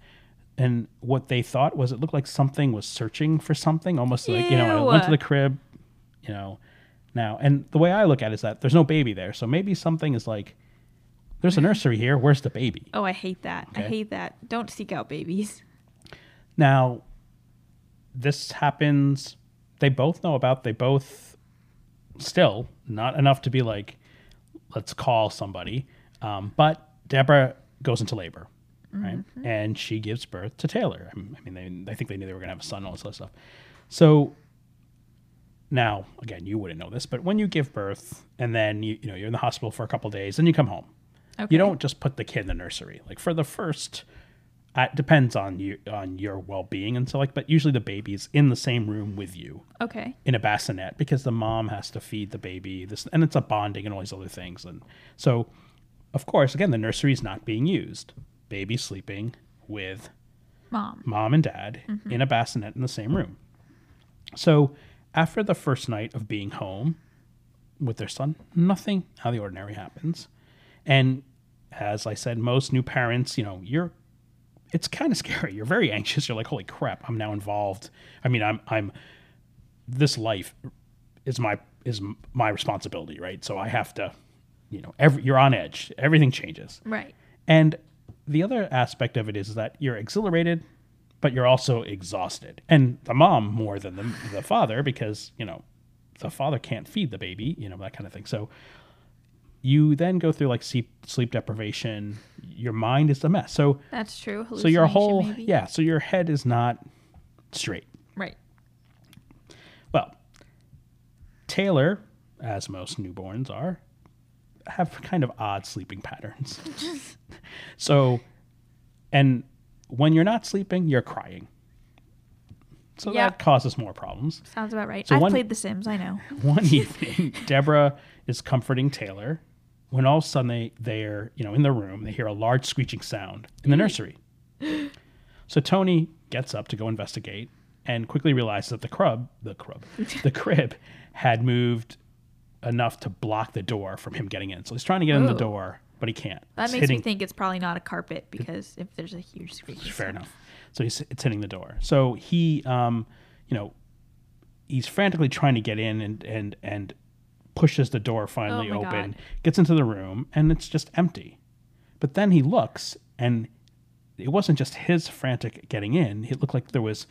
And what they thought was it looked like something was searching for something, almost like, you know, I went to the crib, you know, now. And the way I look at it is that there's no baby there. So maybe something is like, there's a nursery here. Where's the baby? Oh, I hate that. I hate that. Don't seek out babies. Now, this happens. They both know about. They both still not enough to be like, let's call somebody. Um, but Deborah goes into labor, right, and she gives birth to Taylor. I mean, I they, I think they knew they were gonna have a son, and all this other stuff. So now, again, you wouldn't know this, but when you give birth and then you you know you're in the hospital for a couple days, and you come home, Okay. you don't just put the kid in the nursery. Like for the first, uh, it depends on you on your well being and so like. But usually the baby's in the same room with you Okay. in a bassinet because the mom has to feed the baby. This and it's a bonding and all these other things. And so, of course, again, the nursery is not being used. Baby sleeping with Mom. mom and dad in a bassinet in the same room. So after the first night of being home with their son, nothing out of the ordinary happens. And as I said, most new parents, you know, you're it's kind of scary. You're very anxious. You're like, holy crap, I'm now involved. I mean, I'm I'm this life is my is my responsibility, right? So I have to, you know, every you're on edge. Everything changes. Right. And the other aspect of it is that you're exhilarated, but you're also exhausted. And the mom more than the, the father because, you know, the father can't feed the baby, you know, that kind of thing. So you then go through like sleep, sleep deprivation. Your mind is a mess. So That's true. so your whole maybe? yeah, so your head is not straight. Right. Well, Taylor, as most newborns are, have kind of odd sleeping patterns. so, and when you're not sleeping, you're crying. So Yeah. that causes more problems. Sounds about right. So I've one- played The Sims. I know. One evening, Deborah is comforting Taylor when all of a sudden they, they're, you know, in the room, they hear a large screeching sound in the nursery. So Tony gets up to go investigate and quickly realizes that the crib, the crib, the crib had moved enough to block the door from him getting in. So he's trying to get in the door, but he can't. That It's makes hitting, me think it's probably not a carpet because if there's a huge squeaky Fair sound. enough. So he's it's hitting the door. So he, um, you know, he's frantically trying to get in and and and pushes the door finally Oh open, God. gets into the room, and it's just empty. But then he looks, and it wasn't just his frantic getting in. It looked like there was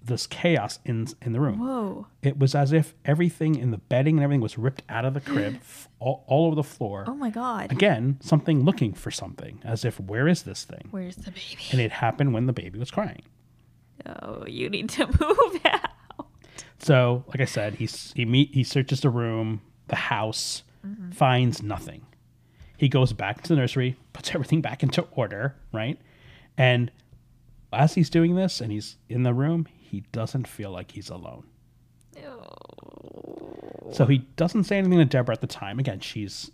this chaos in in the room. Whoa. It was as if everything in the bedding and everything was ripped out of the crib, all, all over the floor. Oh my God. Again, something looking for something, as if where is this thing? Where's the baby? And it happened when the baby was crying. Oh, you need to move out. So, like I said, he's, he meet he searches the room, the house, mm-hmm. finds nothing. He goes back to the nursery, puts everything back into order, right? And as he's doing this and he's in the room, he doesn't feel like he's alone. So he doesn't say anything to Deborah at the time. Again, she's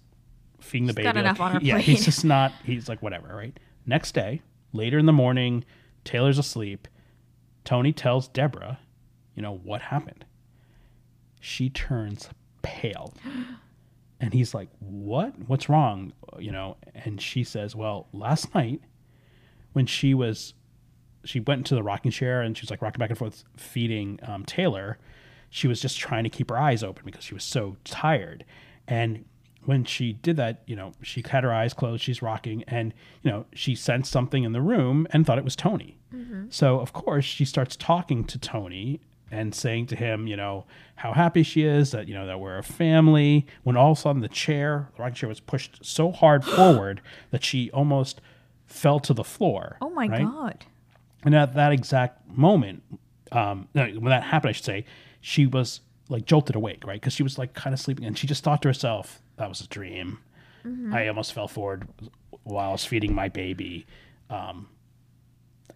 feeding the She's baby. got enough on her yeah, he's just not. He's like whatever, right? Next day, later in the morning, Taylor's asleep. Tony tells Deborah, you know what happened. She turns pale, and he's like, "What? What's wrong?" You know, and she says, "Well, last night, when she was she went into the rocking chair and she was like rocking back and forth feeding um, Taylor. She was just trying to keep her eyes open because she was so tired. And when she did that, you know, she had her eyes closed, she's rocking, and you know, she sensed something in the room and thought it was Tony. So of course she starts talking to Tony and saying to him, you know, how happy she is that you know that we're a family. When all of a sudden the chair, the rocking chair, was pushed so hard forward that she almost fell to the floor. Oh my right? god. And at that exact moment, um, when that happened, I should say, she was like jolted awake, right? Because she was like kind of sleeping, and she just thought to herself, "That was a dream." I almost fell forward while I was feeding my baby. Um,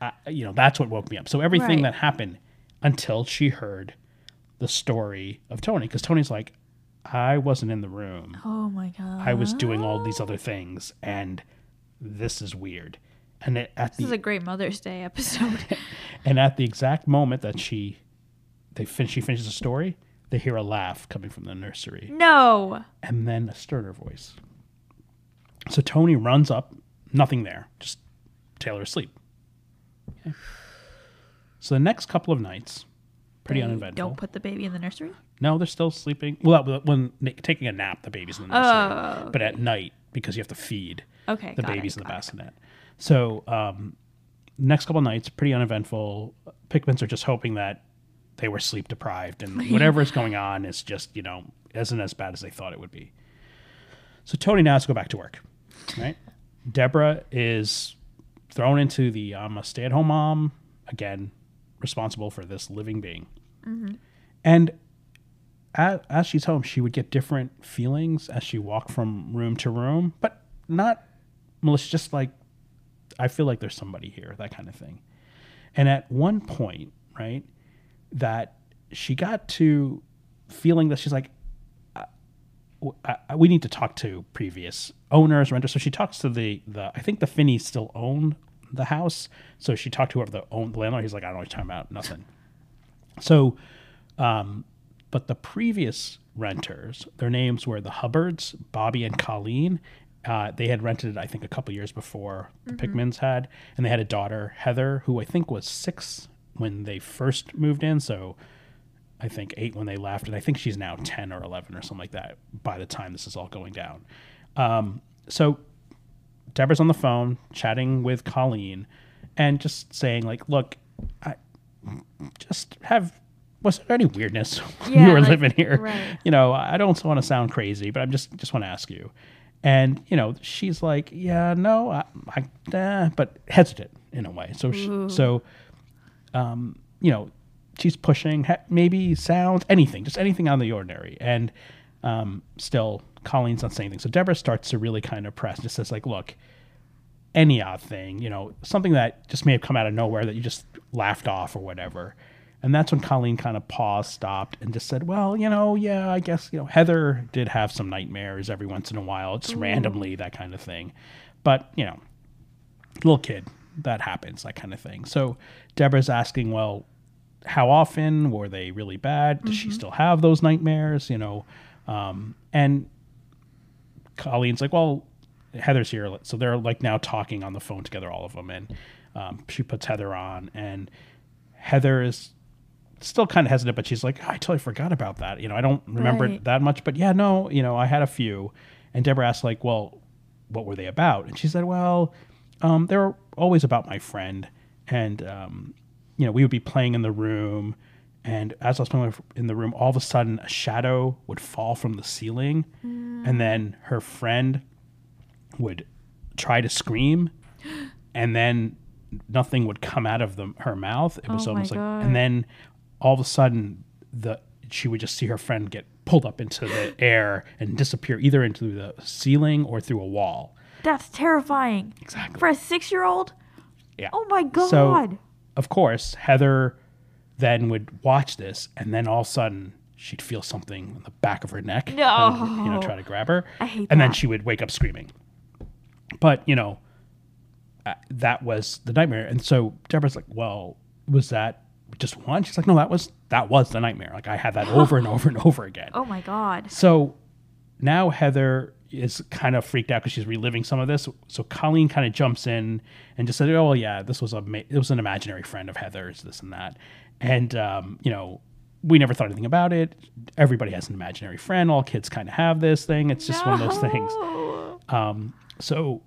I, you know, that's what woke me up. So everything Right. that happened until she heard the story of Tony, because Tony's like, "I wasn't in the room. Oh my god. I was doing all these other things, and this is weird." And it, at This the is a great Mother's Day episode. and at the exact moment that she they fin- she finishes the story, they hear a laugh coming from the nursery, no. and then a sterner voice. So Tony runs up, nothing there, just Taylor asleep. Okay. So the next couple of nights, pretty They uneventful. Don't put the baby in the nursery. no, they're still sleeping. Well, when taking a nap, the baby's in the nursery, Oh, but at night because you have to feed Okay. the babies it, in the got it. bassinet. So um, next couple nights, pretty uneventful. Pickmans are just hoping that they were sleep deprived and whatever is going on is just you know isn't as bad as they thought it would be. So Tony now has to go back to work, right? Deborah is thrown into the I'm a stay at home mom again, responsible for this living being, mm-hmm. and as, as she's home, she would get different feelings as she walked from room to room, but not malicious, just like, I feel like there's somebody here, that kind of thing. And at one point, right, that she got to feeling that she's like, I, I- we need to talk to previous owners, renters. So she talks to the, the I think the Finneys still own the house. So she talked to whoever the, own, the landlord. He's like, I don't know what you're talking about, nothing. So, um, but the previous renters, their names were the Hubbards, Bobby and Colleen. Uh, they had rented it, I think, a couple years before the Pickmans had, and they had a daughter, Heather, who I think was six when they first moved in. So I think eight when they left, and I think she's now ten or eleven or something like that by the time this is all going down. Um, so Deborah's on the phone chatting with Colleen, and just saying like, "Look, I just have." Was there any weirdness when you were like, living here? right. You know, I don't want to sound crazy, but I'm just just want to ask you. And you know, she's like, "Yeah, no, I, I eh," but hesitant in a way. So, she, so um, you know, she's pushing ha- maybe sounds, anything, just anything out of the ordinary. And um, still, Colleen's not saying anything. So Deborah starts to really kind of press, just says like, look, any odd thing, you know, something that just may have come out of nowhere that you just laughed off or whatever. And that's when Colleen kind of paused, stopped, and just said, "Well, you know, yeah, I guess you know Heather did have some nightmares every once in a while, just randomly that kind of thing, but you know, little kid, that happens, that kind of thing." So Deborah's asking, "Well, how often were they really bad? Does she still have those nightmares? You know?" Um, and Colleen's like, "Well, Heather's here, so they're like now talking on the phone together, all of them." And um, she puts Heather on, and Heather is still kind of hesitant, but she's like, "I totally forgot about that. You know, I don't remember it that much, but yeah, no, you know, I had a few." And Deborah asked, like, "Well, what were they about?" And she said, "Well, um, they were always about my friend, and um, you know, we would be playing in the room." And as I was playing in the room, all of a sudden a shadow would fall from the ceiling, and hmm. then her friend would try to scream, and then nothing would come out of the, her mouth. It was Oh almost like, God. and then all of a sudden, the she would just see her friend get pulled up into the air and disappear either into the ceiling or through a wall. That's terrifying. Exactly. For a six year old? Yeah. Oh my god. So, of course, Heather then would watch this, and then all of a sudden she'd feel something on the back of her neck. No. and, you know, try to grab her. I hate And then she would wake up screaming. But you know, uh, that was the nightmare, and so Deborah's like, "Well, was that just one?" She's like, "No, that was that was the nightmare. Like I had that over and over and over again." oh my god. So now Heather, is kind of freaked out because she's reliving some of this. So Colleen kind of jumps in and just said, "Oh well, yeah, this was a ma- it was an imaginary friend of Heather's, this and that," and um, you know. We never thought anything about it. Everybody has an imaginary friend. All kids kind of have this thing. It's just one of those things. Um, so,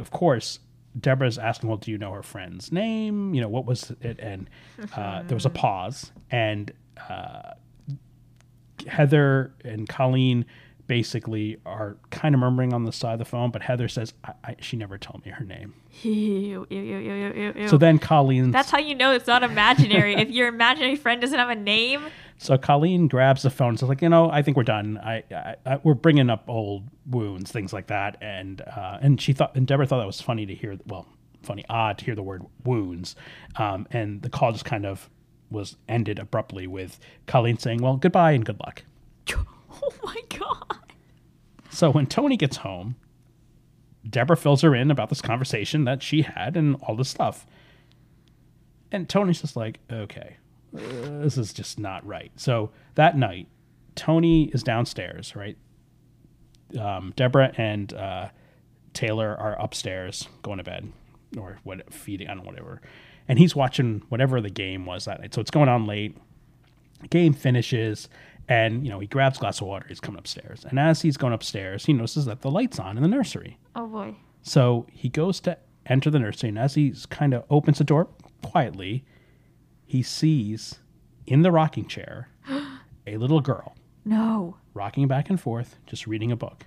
of course, Deborah's asking, "Well, do you know her friend's name? You know, what was it?" And uh, there was a pause, and uh, Heather and Colleen basically are kind of murmuring on the side of the phone, but Heather says, I, I, "She never told me her name." Ew, ew, ew. So then Colleen, That's how you know it's not imaginary. if your imaginary friend doesn't have a name, so Colleen grabs the phone So says, "Like, you know, I think we're done. I, I, I we're bringing up old wounds, things like that." And uh, and she thought, and Deborah thought that was funny to hear. Well, funny, odd to hear the word wounds. Um, and the call just kind of was ended abruptly with Colleen saying, "Well, goodbye and good luck." oh my god. So when Tony gets home, Deborah fills her in about this conversation that she had and all this stuff. And Tony's just like, okay, uh, this is just not right. So that night, Tony is downstairs, right? Um, Deborah and uh, Taylor are upstairs going to bed or what feeding, I don't know, whatever. And he's watching whatever the game was that night. So it's going on late. Game finishes, and you know he grabs a glass of water. He's coming upstairs, and as he's going upstairs, he notices that the lights on in the nursery. Oh boy. So he goes to enter the nursery, and as he's kind of opens the door quietly, he sees in the rocking chair a little girl No. rocking back and forth, just reading a book.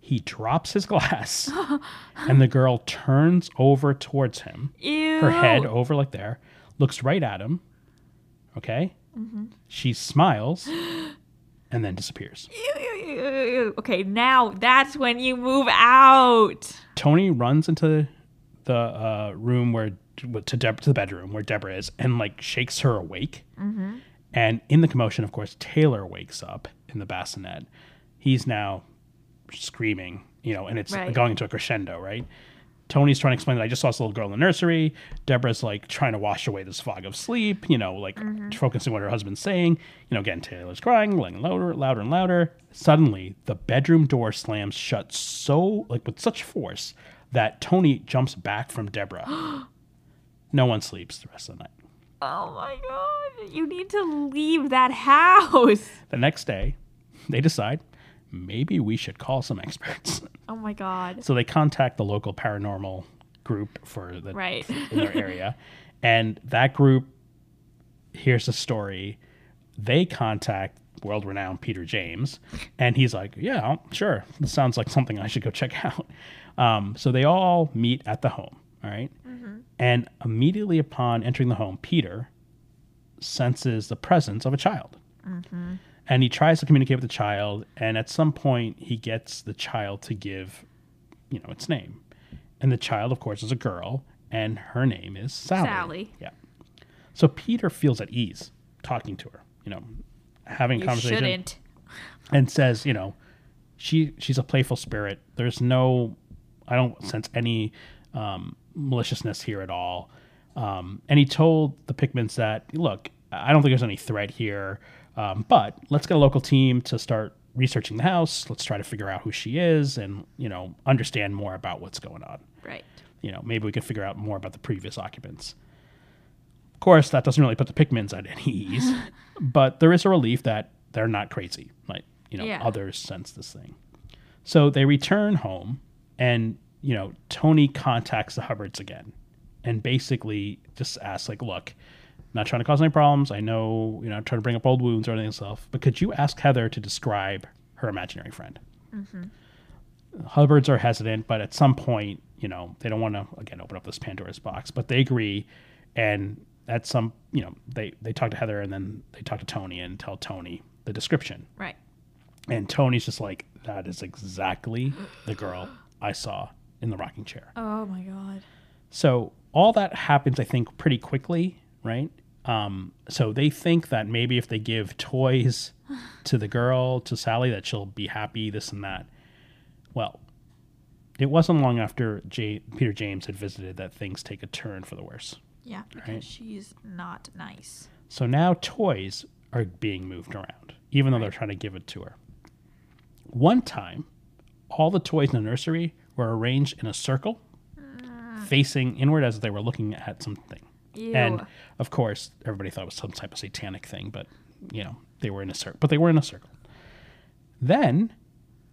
He drops his glass, and the girl turns over towards him, Ew. her head over like there, looks right at him. Okay? She smiles and then disappears. Okay, now that's when you move out. Tony runs into the uh, room where to Deb- to the bedroom where Deborah is and like shakes her awake. And in the commotion, of course, Taylor wakes up in the bassinet. He's now screaming, you know, and it's Right. going into a crescendo, right? Tony's trying to explain that I just saw this little girl in the nursery. Deborah's like trying to wash away this fog of sleep, you know, like mm-hmm. focusing on what her husband's saying. You know, again, Taylor's crying, getting louder, and louder and louder. Suddenly, the bedroom door slams shut so, like, with such force that Tony jumps back from Deborah. no one sleeps the rest of the night. Oh my god. You need to leave that house. The next day, they decide maybe we should call some experts. Oh my god. So they contact the local paranormal group for the Right. in their area, and that group hears the story. They contact world-renowned Peter James, and he's like, "Yeah, sure. This sounds like something I should go check out." Um, so they all meet at the home. All right? and immediately upon entering the home, Peter senses the presence of a child and he tries to communicate with the child and at some point he gets the child to give you know its name. And the child of course is a girl and her name is sally. Sally. yeah. So peter feels at ease talking to her you know having You conversation shouldn't. and says you know she she's a playful spirit. There's no i don't sense any um, maliciousness here at all. Um, and he told the Pickmans that, look, I don't think there's any threat here, um, but let's get a local team to start researching the house. Let's try to figure out who she is and, you know, understand more about what's going on. Right. You know, maybe we could figure out more about the previous occupants. Of course, that doesn't really put the Pickmans at any ease, but there is a relief that they're not crazy. Like, you know, Yeah. others sense this thing. So they return home and, you know, Tony contacts the Hubbards again and basically just asks, like, look, not trying to cause any problems. I know, you know, trying to bring up old wounds or anything stuff, but could you ask Heather to describe her imaginary friend? Mm-hmm. Hubbards are hesitant, but at some point, you know, they don't want to again open up this Pandora's box, but they agree. And at some, you know, they they talk to Heather and then they talk to Tony and tell Tony the description. Right. And Tony's just like, that is exactly the girl I saw in the rocking chair. Oh my god. So all that happens, I think, pretty quickly, right? Um, so they think that maybe if they give toys to the girl, to Sally, that she'll be happy, this and that. Well, it wasn't long after J- Peter James had visited that things take a turn for the worse. Yeah, because Right. she's not nice. So now toys are being moved around, even though they're trying to give it to her. One time, all the toys in the nursery were arranged in a circle, facing inward as they were looking at something. Ew. And of course, everybody thought it was some type of satanic thing, but you know, they were in a circle. But they were in a circle. Then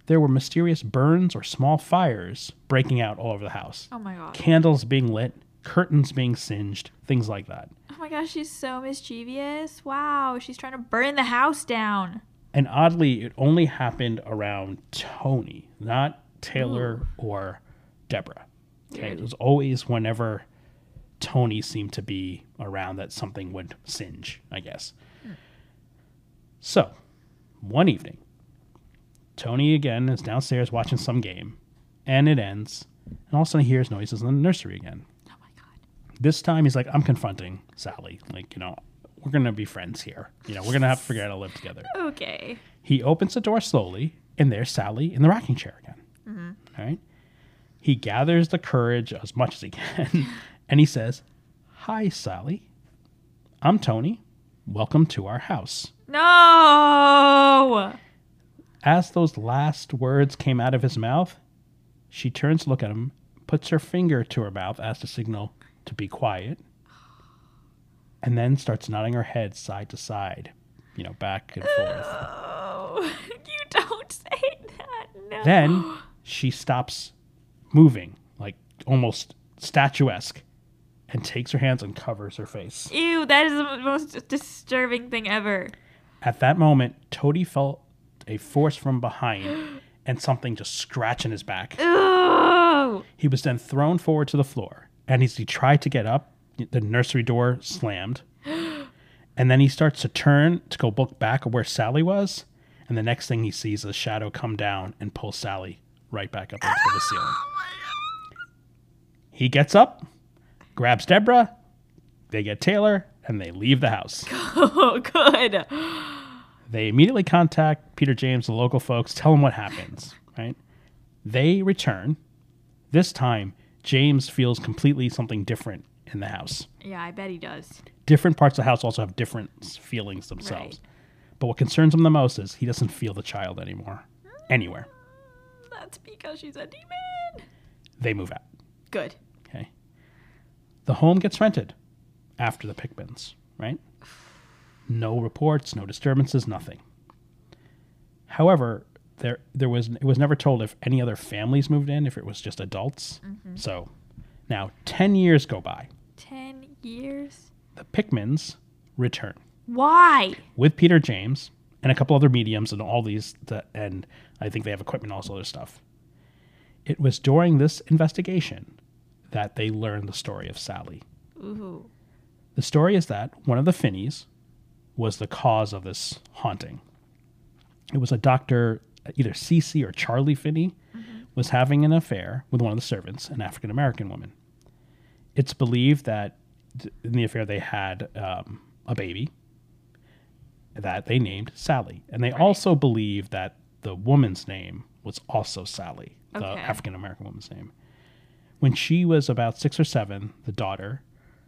there were mysterious burns or small fires breaking out all over the house. oh my god. Candles being lit, curtains being singed, things like that. Oh my gosh, she's so mischievous. Wow, she's trying to burn the house down. And oddly, it only happened around Tony, not Taylor or Deborah. Okay, Weird. it was always whenever Tony seemed to be around that something would singe, I guess. So, one evening, Tony again is downstairs watching some game, and it ends, and all of a sudden he hears noises in the nursery again. Oh my god. This time he's like, I'm confronting Sally. Like, you know, we're going to be friends here. You know, we're going to have to figure out how to live together. Okay. He opens the door slowly, and there's Sally in the rocking chair again. Mm-hmm. All right. He gathers the courage as much as he can, and he says, Hi, Sally. I'm Tony. Welcome to our house. No. As those last words came out of his mouth, she turns to look at him, puts her finger to her mouth as to signal to be quiet, and then starts nodding her head side to side, you know, back and forth. Oh, you don't say that. No. Then she stops moving, like almost statuesque, and takes her hands and covers her face. Ew, that is the most disturbing thing ever. At that moment, Tony felt a force from behind and something just scratching his back. Ew. He was then thrown forward to the floor, and as he tried to get up, the nursery door slammed. And then he starts to turn to go look back at where Sally was, and the next thing he sees is a shadow come down and pull Sally right back up into the ceiling. Oh he gets up, grabs Deborah, they get Taylor, and they leave the house. Oh, good. They immediately contact Peter James, the local folks, tell them what happens, right? They return. This time, James feels completely something different in the house. Yeah, I bet he does. Different parts of the house also have different feelings themselves. Right. But what concerns him the most is he doesn't feel the child anymore, anywhere. Mm, that's because she's a demon. They move out, Good. The home gets rented after the Pickmans, right? No reports, no disturbances, nothing. However, there there was it was never told if any other families moved in, if it was just adults. Mm-hmm. So now 10 years go by. Ten years. The Pickmans return Why? with Peter James and a couple other mediums and all these and I think they have equipment and all this other stuff. It was during this investigation that they learned the story of Sally. Ooh. The story is that one of the Finneys was the cause of this haunting. It was a doctor, either Cece or Charlie Finney, was having an affair with one of the servants, an African American woman. It's believed that in the affair they had um, a baby that they named Sally. And they also believe that the woman's name was also Sally, the African American woman's name. When she was about six or seven, the daughter,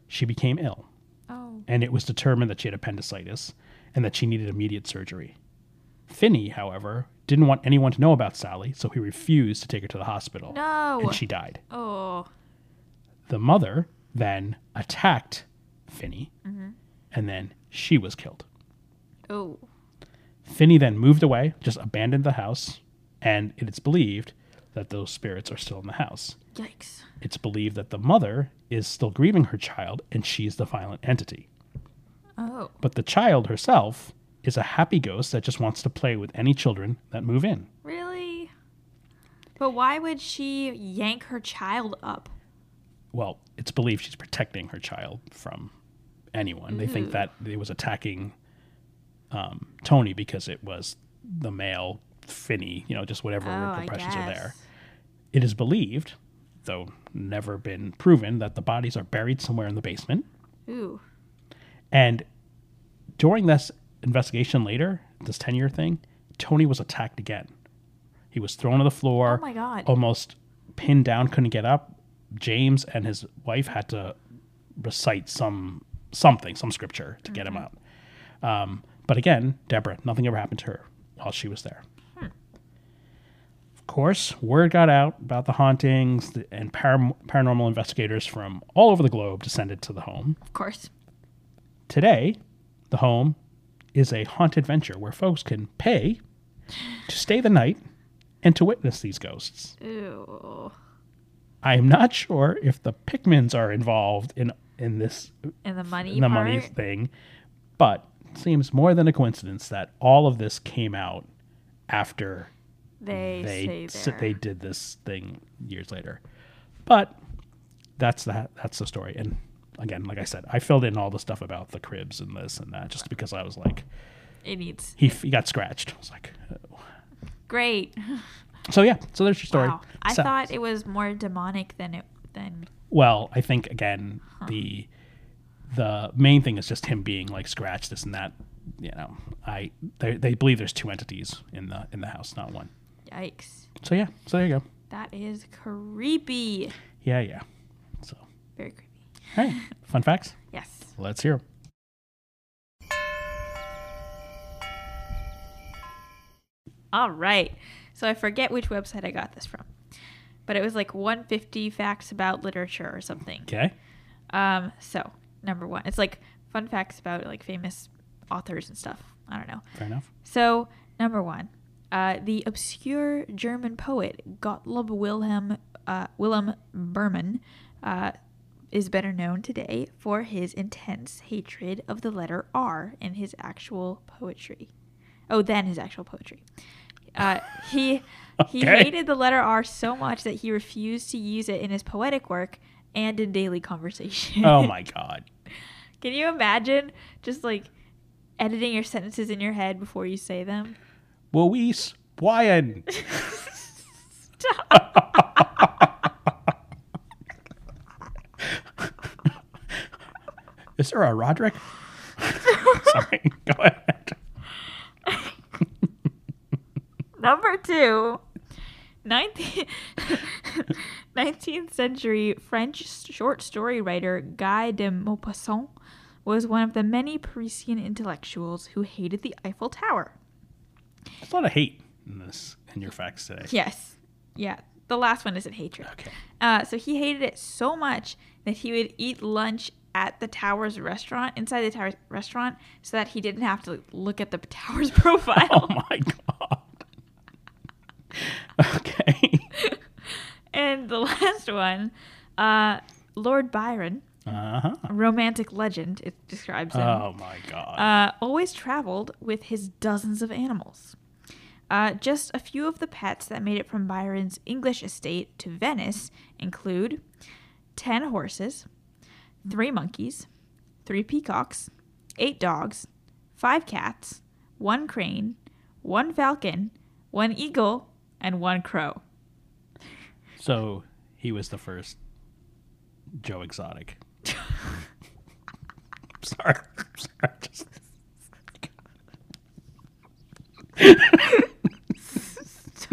she became ill Oh. and it was determined that she had appendicitis and that she needed immediate surgery. Finney, however, didn't want anyone to know about Sally, so he refused to take her to the hospital. No. And she died. Oh. The mother then attacked Finney, Mm-hmm. and then she was killed. Oh. Finney then moved away, just abandoned the house, and it is believed that those spirits are still in the house. Yikes. It's believed that the mother is still grieving her child, and she's the violent entity. Oh. But the child herself is a happy ghost that just wants to play with any children that move in. Really? But why would she yank her child up? Well, it's believed she's protecting her child from anyone. They think that it was attacking um, Tony because it was the male Finney, you know, just whatever Oh, impressions are there. It is believed, though never been proven, that the bodies are buried somewhere in the basement. Ooh. And during this investigation later, this 10 year thing, Tony was attacked again. He was thrown to the floor, Oh my God. almost pinned down, couldn't get up. James and his wife had to recite some something, some scripture to get him out. Um, but again, Deborah, nothing ever happened to her while she was there. Of course, word got out about the hauntings, and param- paranormal investigators from all over the globe descended to the home. Of course. Today, the home is a haunted venture where folks can pay to stay the night and to witness these ghosts. Ew. I am not sure if the Pickmans are involved in in this And the money in the part. money thing, but it seems more than a coincidence that all of this came out after they, they say they did this thing years later. But that's that that's the story. And again, like I said, I filled in all the stuff about the cribs and this and that just because I was like it needs he, he got scratched. I was like, oh. great. so yeah. So there's your story. Wow. I So- thought it was more demonic than it than Well, I think again the the main thing is just him being like scratched this and that. You know, I they, they believe there's two entities in the in the house, not one. Yikes. So yeah, so there you go. That is creepy. Yeah, yeah. So Very creepy. all right, fun facts. Yes. Let's hear. All right. So I forget which website I got this from. But it was like 150 facts about literature or something. Okay. Um, so number one, it's like fun facts about like famous authors and stuff. I don't know. Fair enough. So number one, uh, the obscure German poet Gottlob Wilhelm uh, Willem Burmann uh, is better known today for his intense hatred of the letter R in his actual poetry. Oh, then his actual poetry. Uh, he he Okay. hated the letter R so much that he refused to use it in his poetic work and in daily conversation. Oh my god. Can you imagine just like editing your sentences in your head before you say them? Luis Brian. Is there a Roderick? Sorry. Go ahead. Number two, 19th, 19th century French short story writer Guy de Maupassant was one of the many Parisian intellectuals who hated the Eiffel Tower. There's a lot of hate in this in your facts today. Yes. Yeah. The last one isn't hatred. Okay. Uh, so he hated it so much that he would eat lunch at the Towers restaurant, inside the Towers restaurant, so that he didn't have to look at the Towers profile. Oh my god. okay. and the last one, uh, Lord Byron, Uh-huh. a romantic legend, it describes him, Oh my god. uh, always traveled with his dozens of animals. Uh, just a few of the pets that made it from Byron's English estate to Venice include 10 horses, 3 monkeys, 3 peacocks, 8 dogs, 5 cats, 1 crane, 1 falcon, 1 eagle, and 1 crow. so he was the first Joe Exotic. sorry. sorry. Just,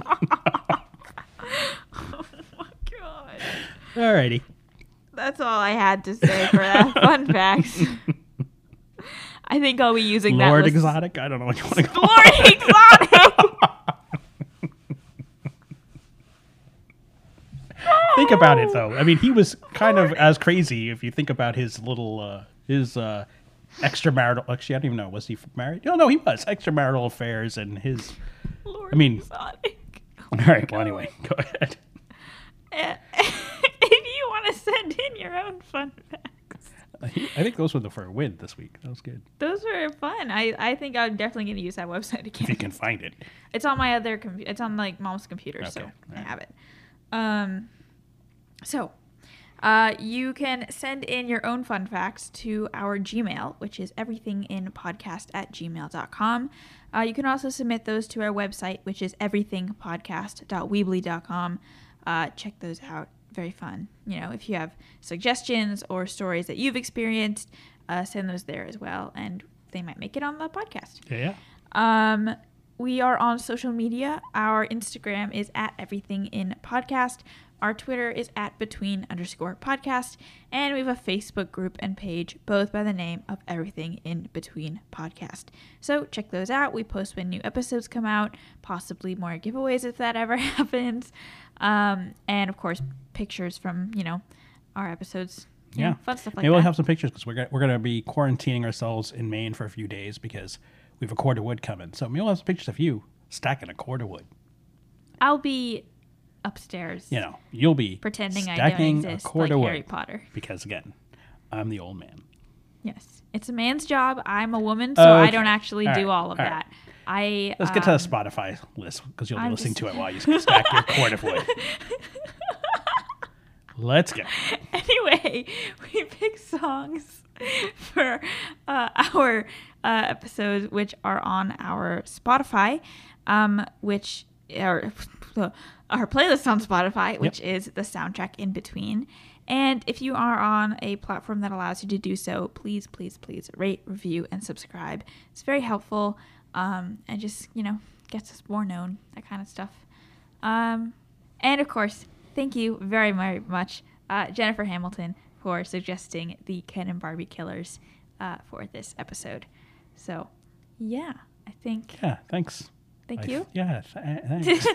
oh my god. alrighty. That's all I had to say for that fun facts. I think I'll be using that Lord Exotic? I don't know what you want to call Lord Exotic. think about it though. I mean, he was kind of as crazy if you think about his little uh his uh extramarital actually I don't even know, was he married? No, no, he was. Extramarital affairs and his Lord I mean- Exotic. All right, well anyway, go ahead. If you want to send in your own fun facts, I think those were the for a win this week. That was good. those were fun. I, I think I'm definitely going to use that website again. If you can find it. It's on my other computer. It's on like mom's computer, so Okay, I have it. Um, so uh, you can send in your own fun facts to our Gmail, which is everythinginpodcast at gmail.com. Uh, you can also submit those to our website, which is everythingpodcast.weebly.com. Uh, check those out. Very fun. You know, if you have suggestions or stories that you've experienced, uh, send those there as well, and they might make it on the podcast. Yeah, yeah. Um, we are on social media. Our Instagram is at everything in podcast. Our Twitter is at between underscore podcast, and we have a Facebook group and page, both by the name of Everything in Between Podcast. So check those out. We post when new episodes come out, possibly more giveaways if that ever happens, um, and of course pictures from you know our episodes. you know, Yeah, fun stuff like Maybe that. we'll have some pictures because we're gonna, we're gonna be quarantining ourselves in Maine for a few days because we have a cord of wood coming. So maybe we'll have some pictures of you stacking a cord of wood. I'll be upstairs. You know, you'll be pretending I don't exist a like Harry Potter. because again, I'm the old man. Yes, it's a man's job. I'm a woman, so I don't actually All do right. all of All right. that. I Let's get to the um, Spotify list because you'll be I'm listening just- to it while you stack your cord of wood. Let's go. anyway, we pick songs for uh, our uh, episodes, which are on our Spotify, um, which are our playlist on Spotify, which is the soundtrack in between. And if you are on a platform that allows you to do so, please, please, please rate, review, and subscribe. It's very helpful um, and just, you know, gets us more known, that kind of stuff. Um, and of course, thank you very, very much, uh, Jennifer Hamilton, for suggesting the Ken and Barbie killers uh, for this episode. So, yeah, I think. Yeah, thanks. Thank I- you. Yeah, th- thanks.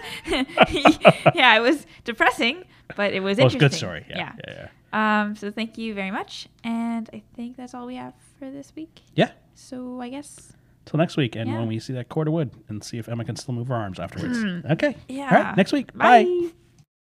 yeah, it was depressing, but it was Well, it's a interesting. good story. Yeah, yeah, yeah. Um. So thank you very much, and I think that's all we have for this week. Yeah. So I guess. Till next week, and Yeah. when we see that cord of wood, and see if Emma can still move her arms afterwards. Okay. Yeah. All right. Next week. Bye. Bye.